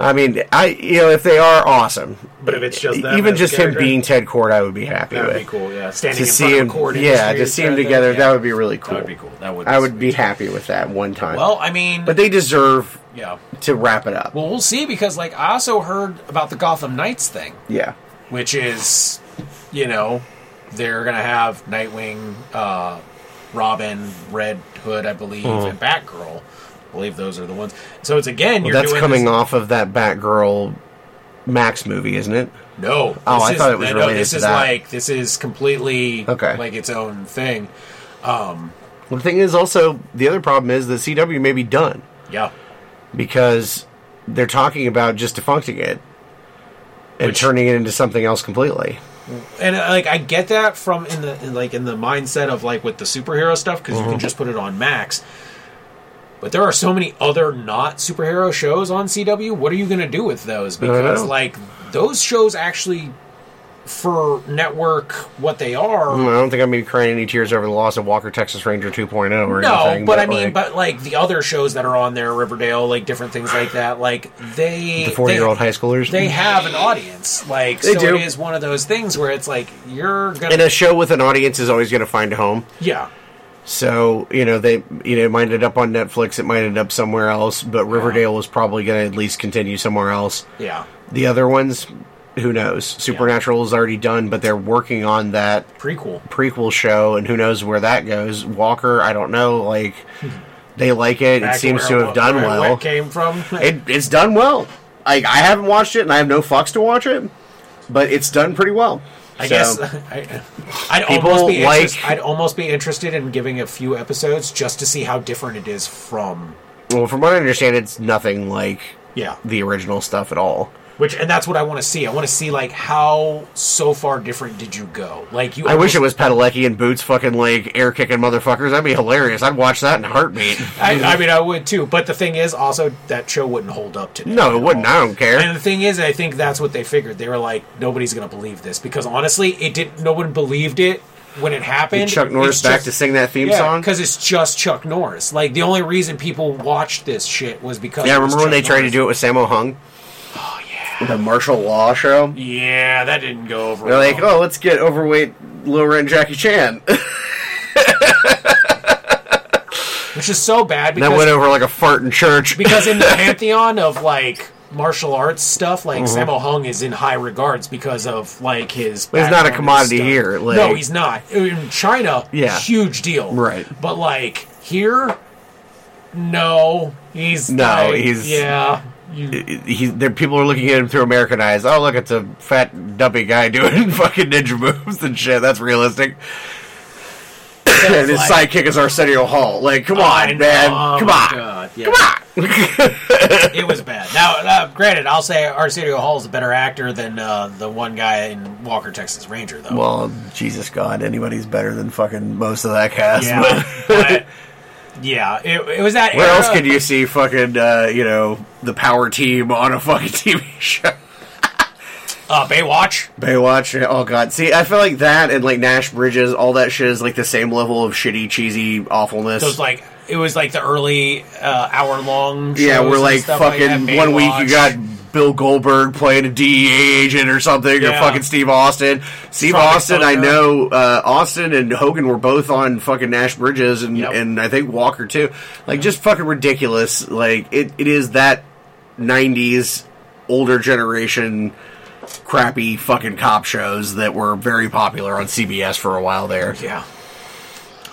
I mean, I you know if they are awesome, But if it's just them even just him being Ted Kord, I would be happy That would with. be cool. Yeah, standing To see him, yeah, to see him together, thing. that would be really cool. That would be cool. That would. I would be happy with that one time. Well, I mean, but they deserve yeah. to wrap it up. Well, we'll see because like I also heard about the Gotham Knights thing. yeah, which is, you know, they're gonna have Nightwing, uh, Robin, Red Hood, I believe, and Batgirl. I believe those are the ones. So it's again, well, that's coming this- off of that Batgirl Max movie, isn't it? No, Oh, I is- thought it was no, related This to is that. like this is completely Okay. like its own thing. Well, the thing is, also the other problem is the CW may be done Yeah, because they're talking about just defuncting it and Which- turning it into something else completely. and uh, like I get that from in the in, like in the mindset of like with the superhero stuff because you Mm-hmm. can just put it on Max. But there are so many other not superhero shows on CW. What are you going to do with those? Because like those shows actually, for network, what they are. I don't think I'm going to be crying any tears over the loss of Walker Texas Ranger 2.0 or No, anything. but I mean, like, but like the other shows that are on there, Riverdale, like different things like that, like they the 40 year old high schoolers. They have an audience, like They so. do. It is one of those things where it's like you're gonna, and a show with an audience is always going to find a home. yeah, So you know they you know it might end up on Netflix, it might end up somewhere else, but Riverdale is probably going to at least continue somewhere else. yeah, The other ones, who knows? Supernatural is already done, but they're working on that prequel. prequel show, and who knows where that goes. Walker, I don't know. Like hmm. they like it; it seems to where- have done where well. It came from. It, it's done well. Like I haven't watched it, and I have no fucks to watch it, but it's done pretty well. I So, guess I, I'd almost be like- interest, I'd almost be interested in giving a few episodes just to see how different it is from Well, from what I understand, it's nothing like yeah. the original stuff at all. Which and that's what I want to see. I want to see like how so far different did you go? Like you. I wish it was Padalecki and Boots fucking like air kicking motherfuckers. That'd be hilarious. I'd watch that in a heartbeat. I, I mean, I would too. But the thing is, also that show wouldn't hold up today. No, it wouldn't. all. I don't care. And the thing is, I think that's what they figured. They were like, nobody's going to believe this because honestly, it didn't. No one believed it when it happened. Chuck Norris back just- to sing that theme Yeah, song. because it's just Chuck Norris. Like the only reason people watched this shit was because. Yeah, remember when Chuck they tried to do it with Sammo Hung? The martial law show. Yeah, that didn't go over. They're like, oh, let's get overweight Lil Ren Jackie Chan. which is so bad that went over like a fart in church. because in the pantheon of like martial arts stuff, like mm-hmm. Sammo Hung is in high regards because of like his. But he's not a commodity here, like- no, he's not. In China, Yeah. huge deal, Right. But like here, no, he's No, like, he's- yeah. He, there, people are looking at him through American eyes. Oh, look, it's a fat, dumpy guy doing fucking ninja moves and shit. That's realistic. and his like- sidekick is Arsenio Hall. Like, come I on, man. oh come on. God, yeah. Come on. it was bad. Now, uh, granted, I'll say Arsenio Hall is a better actor than uh, the one guy in Walker Texas Ranger, though. well, Jesus God, anybody's better than fucking most of that cast. yeah, but, yeah, it, it was that. Where era. else could you see fucking, uh, you know, the power team on a fucking TV show? Uh, Baywatch. Baywatch. Oh god. See, I feel like that and like Nash Bridges, all that shit is like the same level of shitty, cheesy awfulness. Those like it was like the early uh, hour long. yeah, we're like fucking one week you got Bill Goldberg playing a DEA agent or something, or fucking Steve Austin. Steve Tropic Austin, I know uh, Austin and Hogan were both on fucking Nash Bridges and, Yep. and I think Walker too. Like just fucking ridiculous. Like it, it is that nineties older generation crappy fucking cop shows that were very popular on CBS for a while there. Yeah.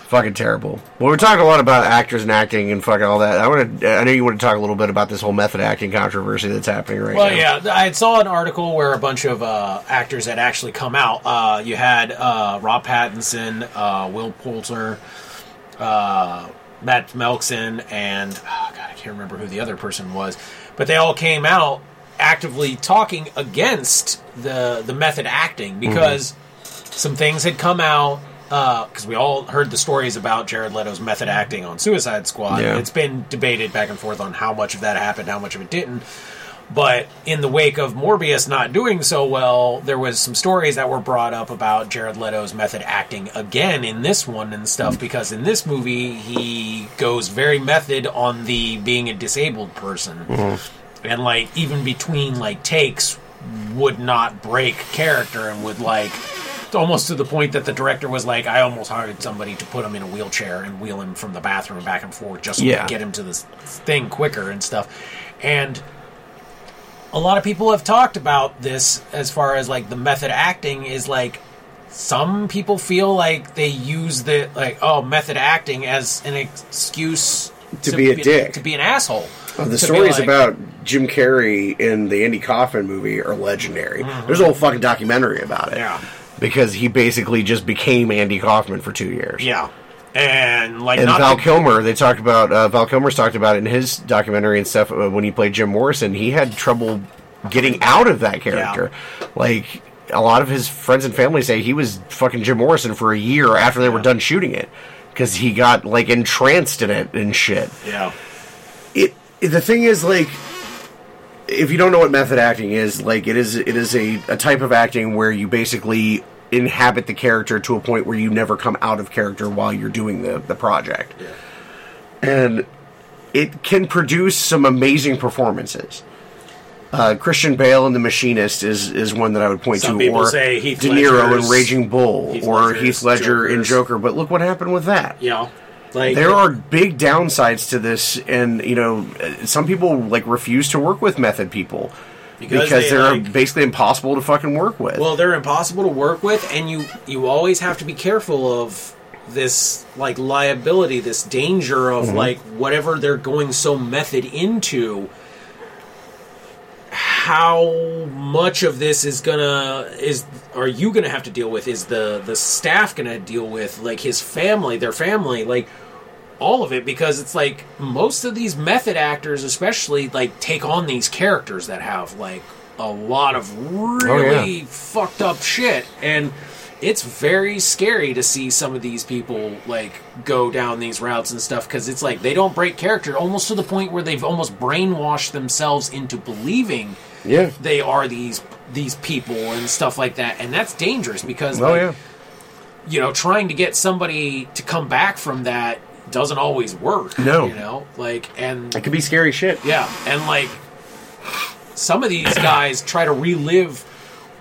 Fucking terrible. Well, we're talking a lot about actors and acting and fucking all that. I want to. I know you want to talk a little bit about this whole method acting controversy that's happening right Well, now. Well, yeah, I saw an article where a bunch of uh, actors had actually come out. Uh, you had uh, Rob Pattinson, uh, Will Poulter, uh, Mads Mikkelsen, and oh God, I can't remember who the other person was, but they all came out actively talking against the the method acting because some things had come out Uh, because we all heard the stories about Jared Leto's method acting on Suicide Squad. Yeah. It's been debated back and forth on how much of that happened, how much of it didn't. But in the wake of Morbius not doing so well, there was some stories that were brought up about Jared Leto's method acting again in this one and stuff because in this movie he goes very method on the being a disabled person. Mm-hmm. And like even between like takes would not break character and would like almost to the point that the director was like I almost hired somebody to put him in a wheelchair and wheel him from the bathroom back and forth just so we Yeah. could get him to this thing quicker and stuff. And a lot of people have talked about this as far as like the method acting is like some people feel like they use the like oh method acting as an excuse To be a dick. to be an asshole Oh, the stories like- about Jim Carrey in the Andy Kaufman movie are legendary. There's a whole fucking documentary about it. Mm-hmm. Yeah. Because he basically just became Andy Kaufman for two years. yeah and like And not Val Kilmer, they talked about uh, Val Kilmer's talked about it in his documentary and stuff uh, when he played Jim Morrison. He had trouble getting out of that character. Like a lot of his friends and family say he was fucking Jim Morrison for a year after they were done shooting it because he got like entranced in it and shit. yeah It the thing is like if you don't know what method acting is, like it is it is a, a type of acting where you basically inhabit the character to a point where you never come out of character while you're doing the, the project. And it can produce some amazing performances. Uh, Christian Bale in The Machinist is, is one that I would point Some to, or De Niro in Raging Bull, Heath or Ledger's Heath Ledger in Joker. But look what happened with that yeah like there are big downsides to this and you know some people like refuse to work with method people Because because, they, they're like- basically impossible to fucking work with Well, they're impossible to work with, and you you always have to be careful of this like liability, this danger of Mm-hmm. like whatever they're going so method into. How much of this is gonna is are you gonna have to deal with? Is the the staff gonna deal with like his family, their family, like all of it? Because it's like most of these method actors, especially, like take on these characters that have like a lot of oh, really fucked up shit and it's very scary to see some of these people like go down these routes and stuff because it's like they don't break character almost to the point where they've almost brainwashed themselves into believing yeah. they are these these people and stuff like that and that's dangerous because oh like, yeah. you know trying to get somebody to come back from that doesn't always work No. you know? Like and it could be scary shit. Yeah, and like some of these guys try to relive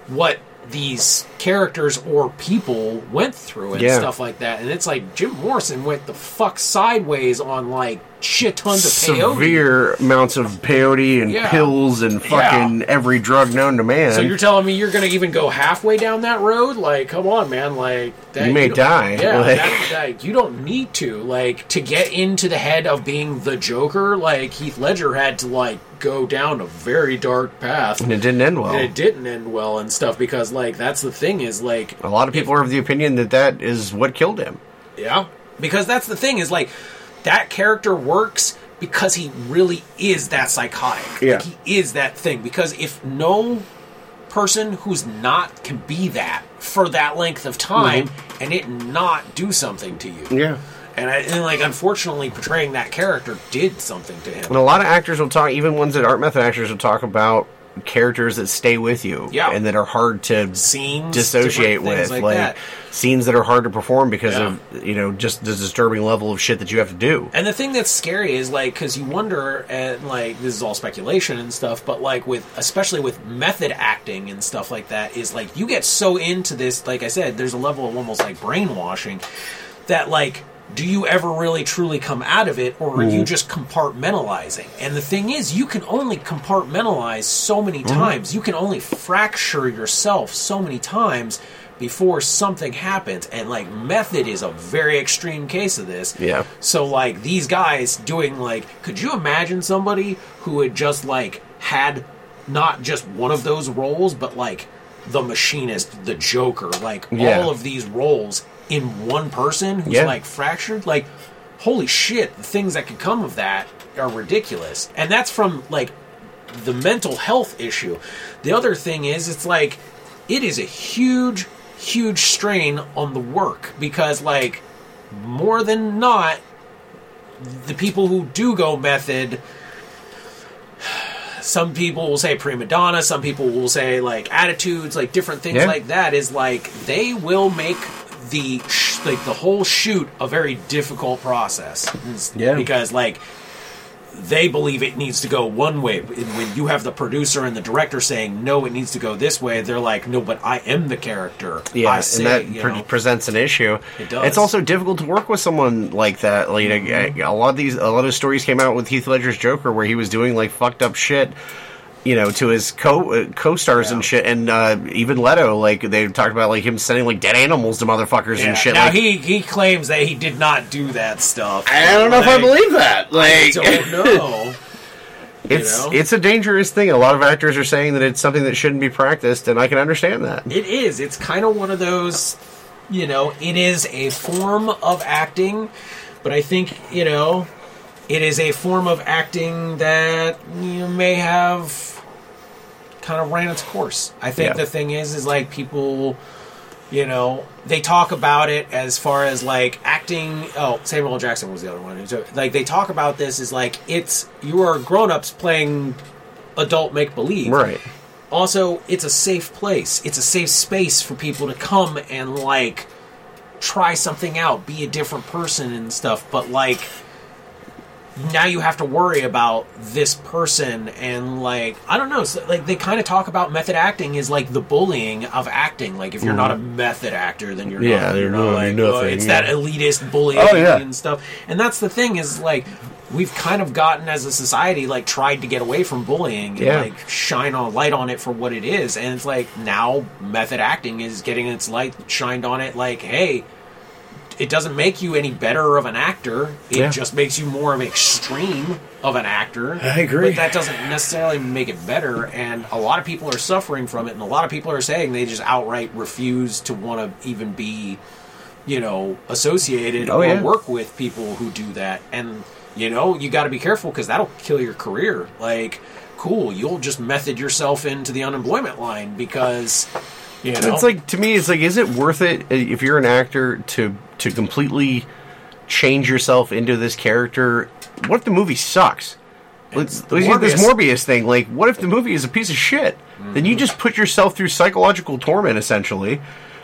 what these characters or people went through and Yeah. stuff like that. And it's like Jim Morrison went the fuck sideways on like shit tons of peyote. severe amounts of peyote and Yeah. pills and fucking every drug known to man. So you're telling me you're going to even go halfway down that road? Like, come on, man! Like, that, You may don't- die, Yeah, like- that, like, you don't need to. Like, to get into the head of being the Joker, like Heath Ledger had to like go down a very dark path. and it didn't end well. And it didn't end well and stuff because, like, that's the thing is like, a lot of people are of the opinion that that is what killed him. Yeah, because that's the thing is like that character works because he really is that psychotic. Yeah. Like, he is that thing. Because if no person who's not can be that for that length of time mm-hmm. and it not do something to you. Yeah. And, I, and like unfortunately portraying that character did something to him. And a lot of actors will talk, even ones that aren't method actors, will talk about characters that stay with you, Yeah. and that are hard to Scenes, dissociate with, like that. scenes that are hard to perform because Yeah. of you know just the disturbing level of shit that you have to do. And the thing that's scary is like because you wonder, and like this is all speculation and stuff, but like with especially with method acting and stuff like that, is like you get so into this. Like I said, there's a level of almost like brainwashing that like. Do you ever really truly come out of it, or are you mm-hmm. just compartmentalizing? And the thing is, you can only compartmentalize so many mm-hmm. times. You can only fracture yourself so many times before something happens. And like method is a very extreme case of this. Yeah. So like these guys doing like, could you imagine somebody who had just like had not just one of those roles, but like the machinist, the Joker, like Yeah. all of these roles in one person who's Yeah. like fractured? Like, holy shit, the things that could come of that are ridiculous. And that's from like the mental health issue. The other thing is, it's like it is a huge, huge strain on the work because, like, more than not, the people who do go method. Some people will say prima donna. Some people will say like attitudes, like different things Yeah. like that. Is like they will make the sh- like the whole shoot a very difficult process. Yeah. because like they believe it needs to go one way. And when you have the producer and the director saying no, it needs to go this way, they're like, no, but I am the character. Yeah, I say, and that pre- presents an issue. It does. It's also difficult to work with someone like that. Like Mm-hmm. a lot of these, a lot of stories came out with Heath Ledger's Joker, where he was doing like fucked up shit. You know, to his co uh, co stars and shit, and uh, even Leto, like they talked about, like him sending like dead animals to motherfuckers Yeah. and shit. Now like, he he claims that he did not do that stuff. I don't know if I believe that. I Like, don't know. it's know? it's a dangerous thing. A lot of actors are saying that it's something that shouldn't be practiced, and I can understand that. It is. It's kind of one of those, you know, it is a form of acting, but I think, you know, it is a form of acting that you may have kind of ran its course. I think Yeah. the thing is, is like people, you know, they talk about it as far as like acting. Oh, Samuel L. Jackson was the other one. Like they talk about this is like it's you are grown ups playing adult make believe Right. also it's a safe place it's a safe space for people to come and like try something out be a different person and stuff but like now you have to worry about this person and like i don't know so, like they kind of talk about method acting is like the bullying of acting like if you're not a method actor then you're Mm-hmm. Yeah, not, you're not like you're oh, it's yeah. that elitist bullying Oh, yeah. and stuff and that's the thing is like we've kind of gotten as a society like tried to get away from bullying and Yeah. like shine a light on it for what it is and it's like now method acting is getting its light shined on it like hey it doesn't make you any better of an actor it Yeah. just makes you more of an extreme of an actor I agree. but that doesn't necessarily make it better and a lot of people are suffering from it and a lot of people are saying they just outright refuse to want to even be you know associated Oh, or yeah. work with people who do that and you know you got to be careful because that'll kill your career like cool you'll just method yourself into the unemployment line because you know It's like to me, it's like, is it worth it uh, if you're an actor to to completely change yourself into this character? What if the movie sucks? Let's, let's use this Morbius. Morbius thing. Like, what if the movie is a piece of shit? Then you just put yourself through psychological torment, essentially.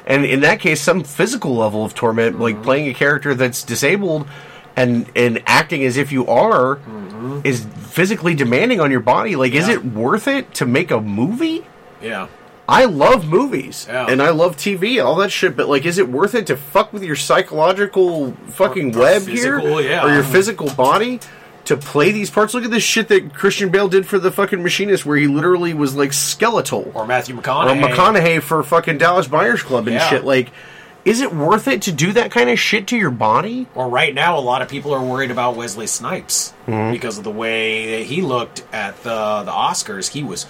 And in that case, some physical level of torment, like mm-hmm. playing a character that's disabled and and acting as if you are, mm-hmm. is physically demanding on your body. Like, is it worth it to make a movie? yeah I love movies Yeah. and I love TV, all that shit. But like, is it worth it to fuck with your psychological fucking Or web physical, here, yeah. or your physical body? to play these parts. Look at this shit that Christian Bale did for the fucking machinist, where he literally was like skeletal. Or Matthew Or McConaughey. McConaughey for fucking Dallas Buyers Club and Yeah. shit. Like, is it worth it to do that kind of shit to your body? Or right now, a lot of people are worried about Wesley Snipes Mm-hmm. because of the way that he looked at the the Oscars. He was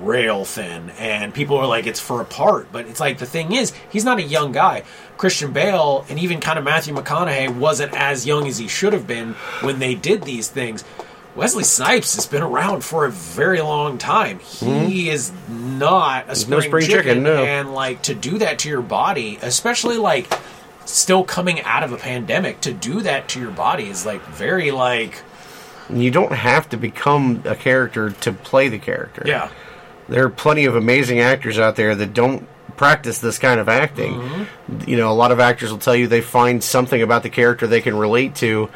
rail thin, and people are like, "It's for a part," but it's like the thing is, he's not a young guy. Christian Bale and even kind of Matthew McConaughey wasn't as young as he should have been when they did these things. Wesley Snipes has been around for a very long time. He is not a spring, Mm-hmm. no spring chicken, chicken, no. and like to do that to your body, especially like still coming out of a pandemic, to do that to your body is like very like You don't have to become a character to play the character. yeah. There are plenty of amazing actors out there that don't practice this kind of acting. Mm-hmm. You know, a lot of actors will tell you they find something about the character they can relate to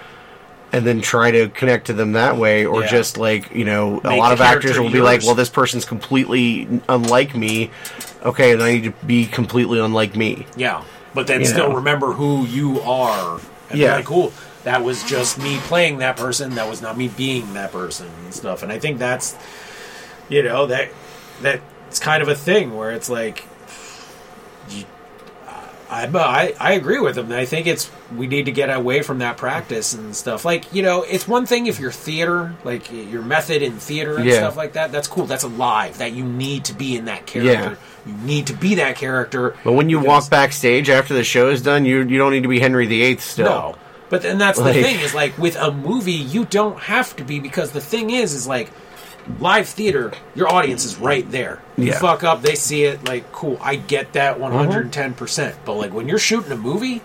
and then try to connect to them that way or Yeah. just like, you know, a lot of actors will be like, "Well, this person's completely unlike me. Okay, then I need to be completely unlike me." Yeah. But then You still know. remember who you are. And Yeah. yeah. Like, cool. That was just me playing that person. That was not me being that person and stuff. And I think that's, you know, that that's kind of a thing where it's like, you, I, I I agree with him. I think it's we need to get away from that practice and stuff. Like you know, it's one thing if you're theater, like your method in theater and Yeah. stuff like that. That's cool. That's alive. That you need to be in that character. You need to be that character. But when you walk backstage after the show is done, you you don't need to be Henry VIII still. no. But then that's Like- the thing is like with a movie, you don't have to be because the thing is is like live theater, your audience is right there. You Yeah. fuck up, they see it. Like, cool, I get that one uh-huh. hundred and ten percent. But like when you're shooting a movie,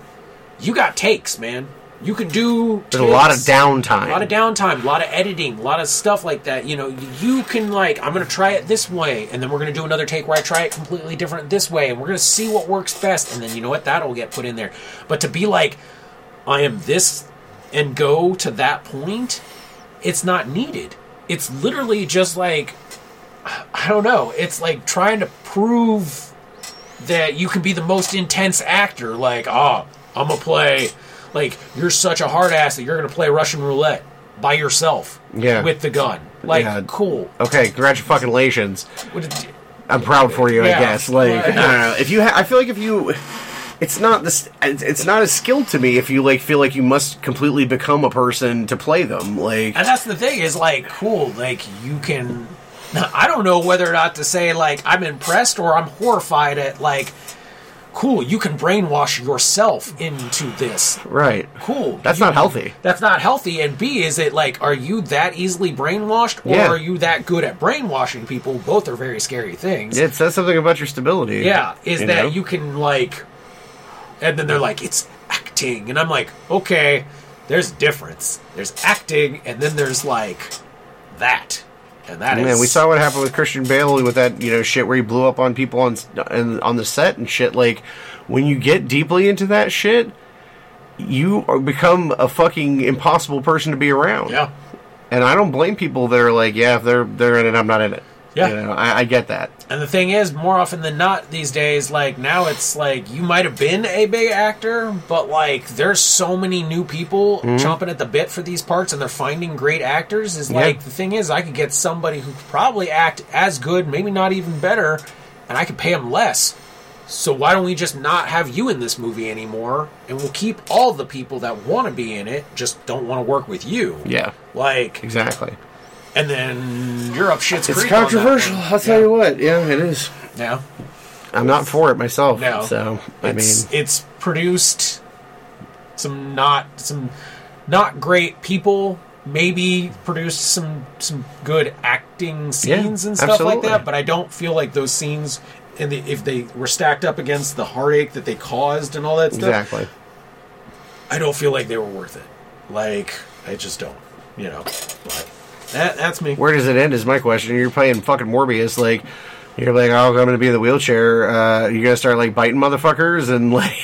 you got takes, man. You can do. There's a lot of downtime. A lot of downtime, a lot of editing, a lot of stuff like that. You know, you can like, I'm going to try it this way, and then we're going to do another take where I try it completely different this way, and we're going to see what works best, and then you know what, that'll get put in there. But to be like, I am this, and go to that point, it's not needed. It's literally just like, I don't know. It's like trying to prove that you can be the most intense actor. Like, ah, oh, I'm gonna play. Like, you're such a hard ass that you're gonna play Russian roulette by yourself. Yeah. With the gun. Like, Yeah. cool. Okay, congratulations. I'm proud for you, I guess. Like. I don't know. If you, ha- I feel like if you, it's not this. It's not a skill to me. If you like feel like you must completely become a person to play them, like And that's the thing is like, cool. Like, you can. I don't know whether or not to say like I'm impressed or I'm horrified at like, cool. You can brainwash yourself into this. right. Cool. That's not healthy. that's not healthy. And B, is it like, are you that easily brainwashed, or Yeah. are you that good at brainwashing people? Both are very scary things. It says something about your stability. Yeah, is you that know? you can like, and then they're like, it's acting, and I'm like, okay, there's difference. There's acting, and then there's like that, and that Man, we saw what happened with Christian Bale with that you know shit where he blew up on people on and on the set and shit. Like when you get deeply into that shit, you are, become a fucking impossible person to be around. Yeah, And I don't blame people that are like, yeah, if they're they're in it, I'm not in it. Yeah. You know, I, I get that. and the thing is, more often than not these days, like now it's like you might have been a big actor, but like there's so many new people Mm-hmm. chomping at the bit for these parts, and they're finding great actors. Is Yeah. like the thing is, I could get somebody who could probably act as good, maybe not even better, and I could pay them less. So why don't we just not have you in this movie anymore, and we'll keep all the people that want to be in it, just don't want to work with you. Yeah, Like, exactly. And then you're up shit's It's creek on that controversial. one. I'll tell you what. Yeah, it is. Yeah. I'm not for it myself. No. So I mean, it's, it's produced some not some not great people maybe produced some some good acting scenes and stuff like absolutely. that but i don't feel like those scenes in the if they were stacked up against the heartache that they caused and all that stuff exactly. i don't feel like they were worth it like i just don't you know but that, that's me Where does it end? Is my question. You're playing fucking Morbius, like. You're like, oh, I'm to be in the wheelchair. Uh, you're to start like biting motherfuckers and like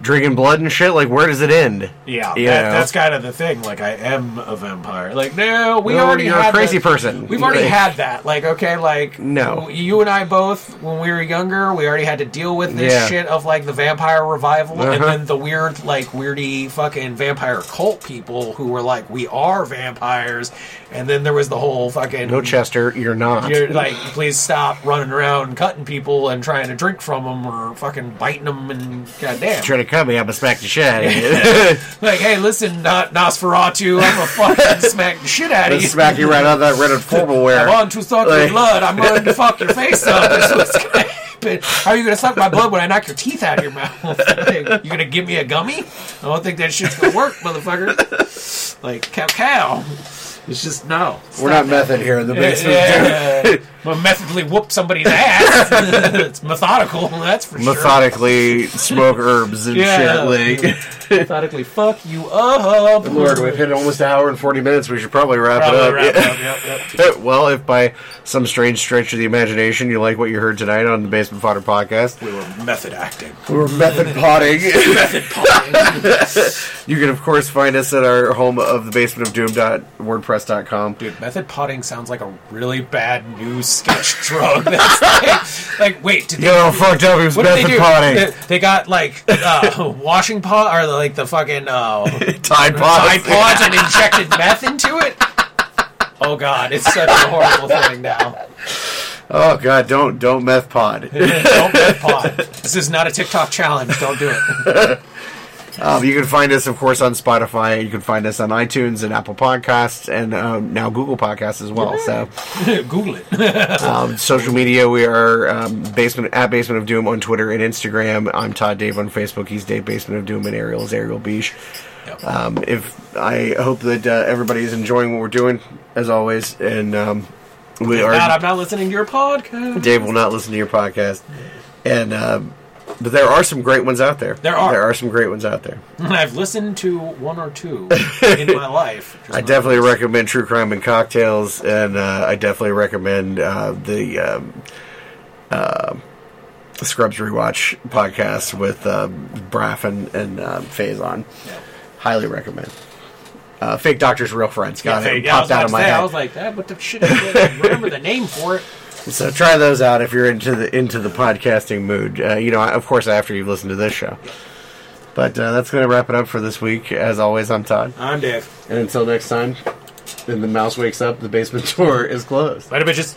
drinking blood and shit. Like, where does it end? Yeah, that, that's kind of the thing. Like, I am a vampire. Like, no, we No, already you're a crazy that- person. We've already Like- had that. Like, okay, like No. you and I both, when we were younger, we already had to deal with this Yeah. shit of like the vampire revival, and Uh-huh. then the weird, like, weirdy fucking vampire cult people who were like, we are vampires, and then there was the whole fucking No, Chester, you're not. You're like, please stop running around cutting people and trying to drink from them or fucking biting them and goddamn. Trying to cut me, I'm gonna smack the shit out of you. Like, hey, listen, not Nosferatu, I'm a fucking smack the shit out of you. smack you right out of that red and formal wear. I'm on to suck your blood. I'm going to fuck your face up. That's what's gonna happen. How are you going to suck my blood when I knock your teeth out of your mouth? Like, you going to give me a gummy? I don't think that shit's to work, motherfucker. Like, cow cow. It's just, no. We're not method here in the basement. Yeah. Well, methodically whoop somebody's ass. it's methodical, that's for sure. Methodically smoke herbs and Yeah. shit. Like, Methodically fuck you up. Lord, we've hit almost an hour and 40 minutes. We should probably wrap Probably it up. wrap it Yeah. up, yep, yep. well, if by some strange stretch of the imagination you like what you heard tonight on the Basement Fodder podcast, We were method acting. we were method potting. Method potting. you can, of course, find us at our home of the basement of doom.wordpress.com. Dude, method potting sounds like a really bad new sketch drug. That's like, like, wait, did You they, know, fucked up. He was what did they method potting. They, they got like uh, washing pot or like the fucking uh, Tide pods. Tide pods and injected meth into it. Oh god, it's such a horrible thing now. Oh god, don't don't meth pod. Don't meth pod. This is not a TikTok challenge. Don't do it. Um, you can find us, of course, on Spotify. You can find us on iTunes and Apple Podcasts, and um, now Google Podcasts as well. So, Google it. um, social media, we are um, basement at Basement of Doom on Twitter and Instagram. I'm Todd Dave on Facebook. He's Dave Basement of Doom, and Ariel is Ariel Beach. Yep. Um, if I hope that uh, everybody is enjoying what we're doing, as always, and um, we If are. not, I'm not listening to your podcast. Dave will not listen to your podcast, and um, but there are some great ones out there. There are. There are some great ones out there. I've listened to one or two in my life. I definitely recommend True Crime and Cocktails, and uh, I definitely recommend uh, the um, uh, Scrubs Rewatch podcast with uh, Braff and, and Faison. Yeah. Highly recommend. Uh, Fake Doctors, Real Friends. Got Yeah, it. yeah, Popped out of my say, head. I was like, that, what the shit? I remember the name for it. So try those out if you're into the into the podcasting mood. Uh, you know, of course, after you've listened to this show. But uh, that's going to wrap it up for this week. As always, I'm Todd. I'm Dave. And until next time, then the mouse wakes up, the basement door is closed. Later, bitches.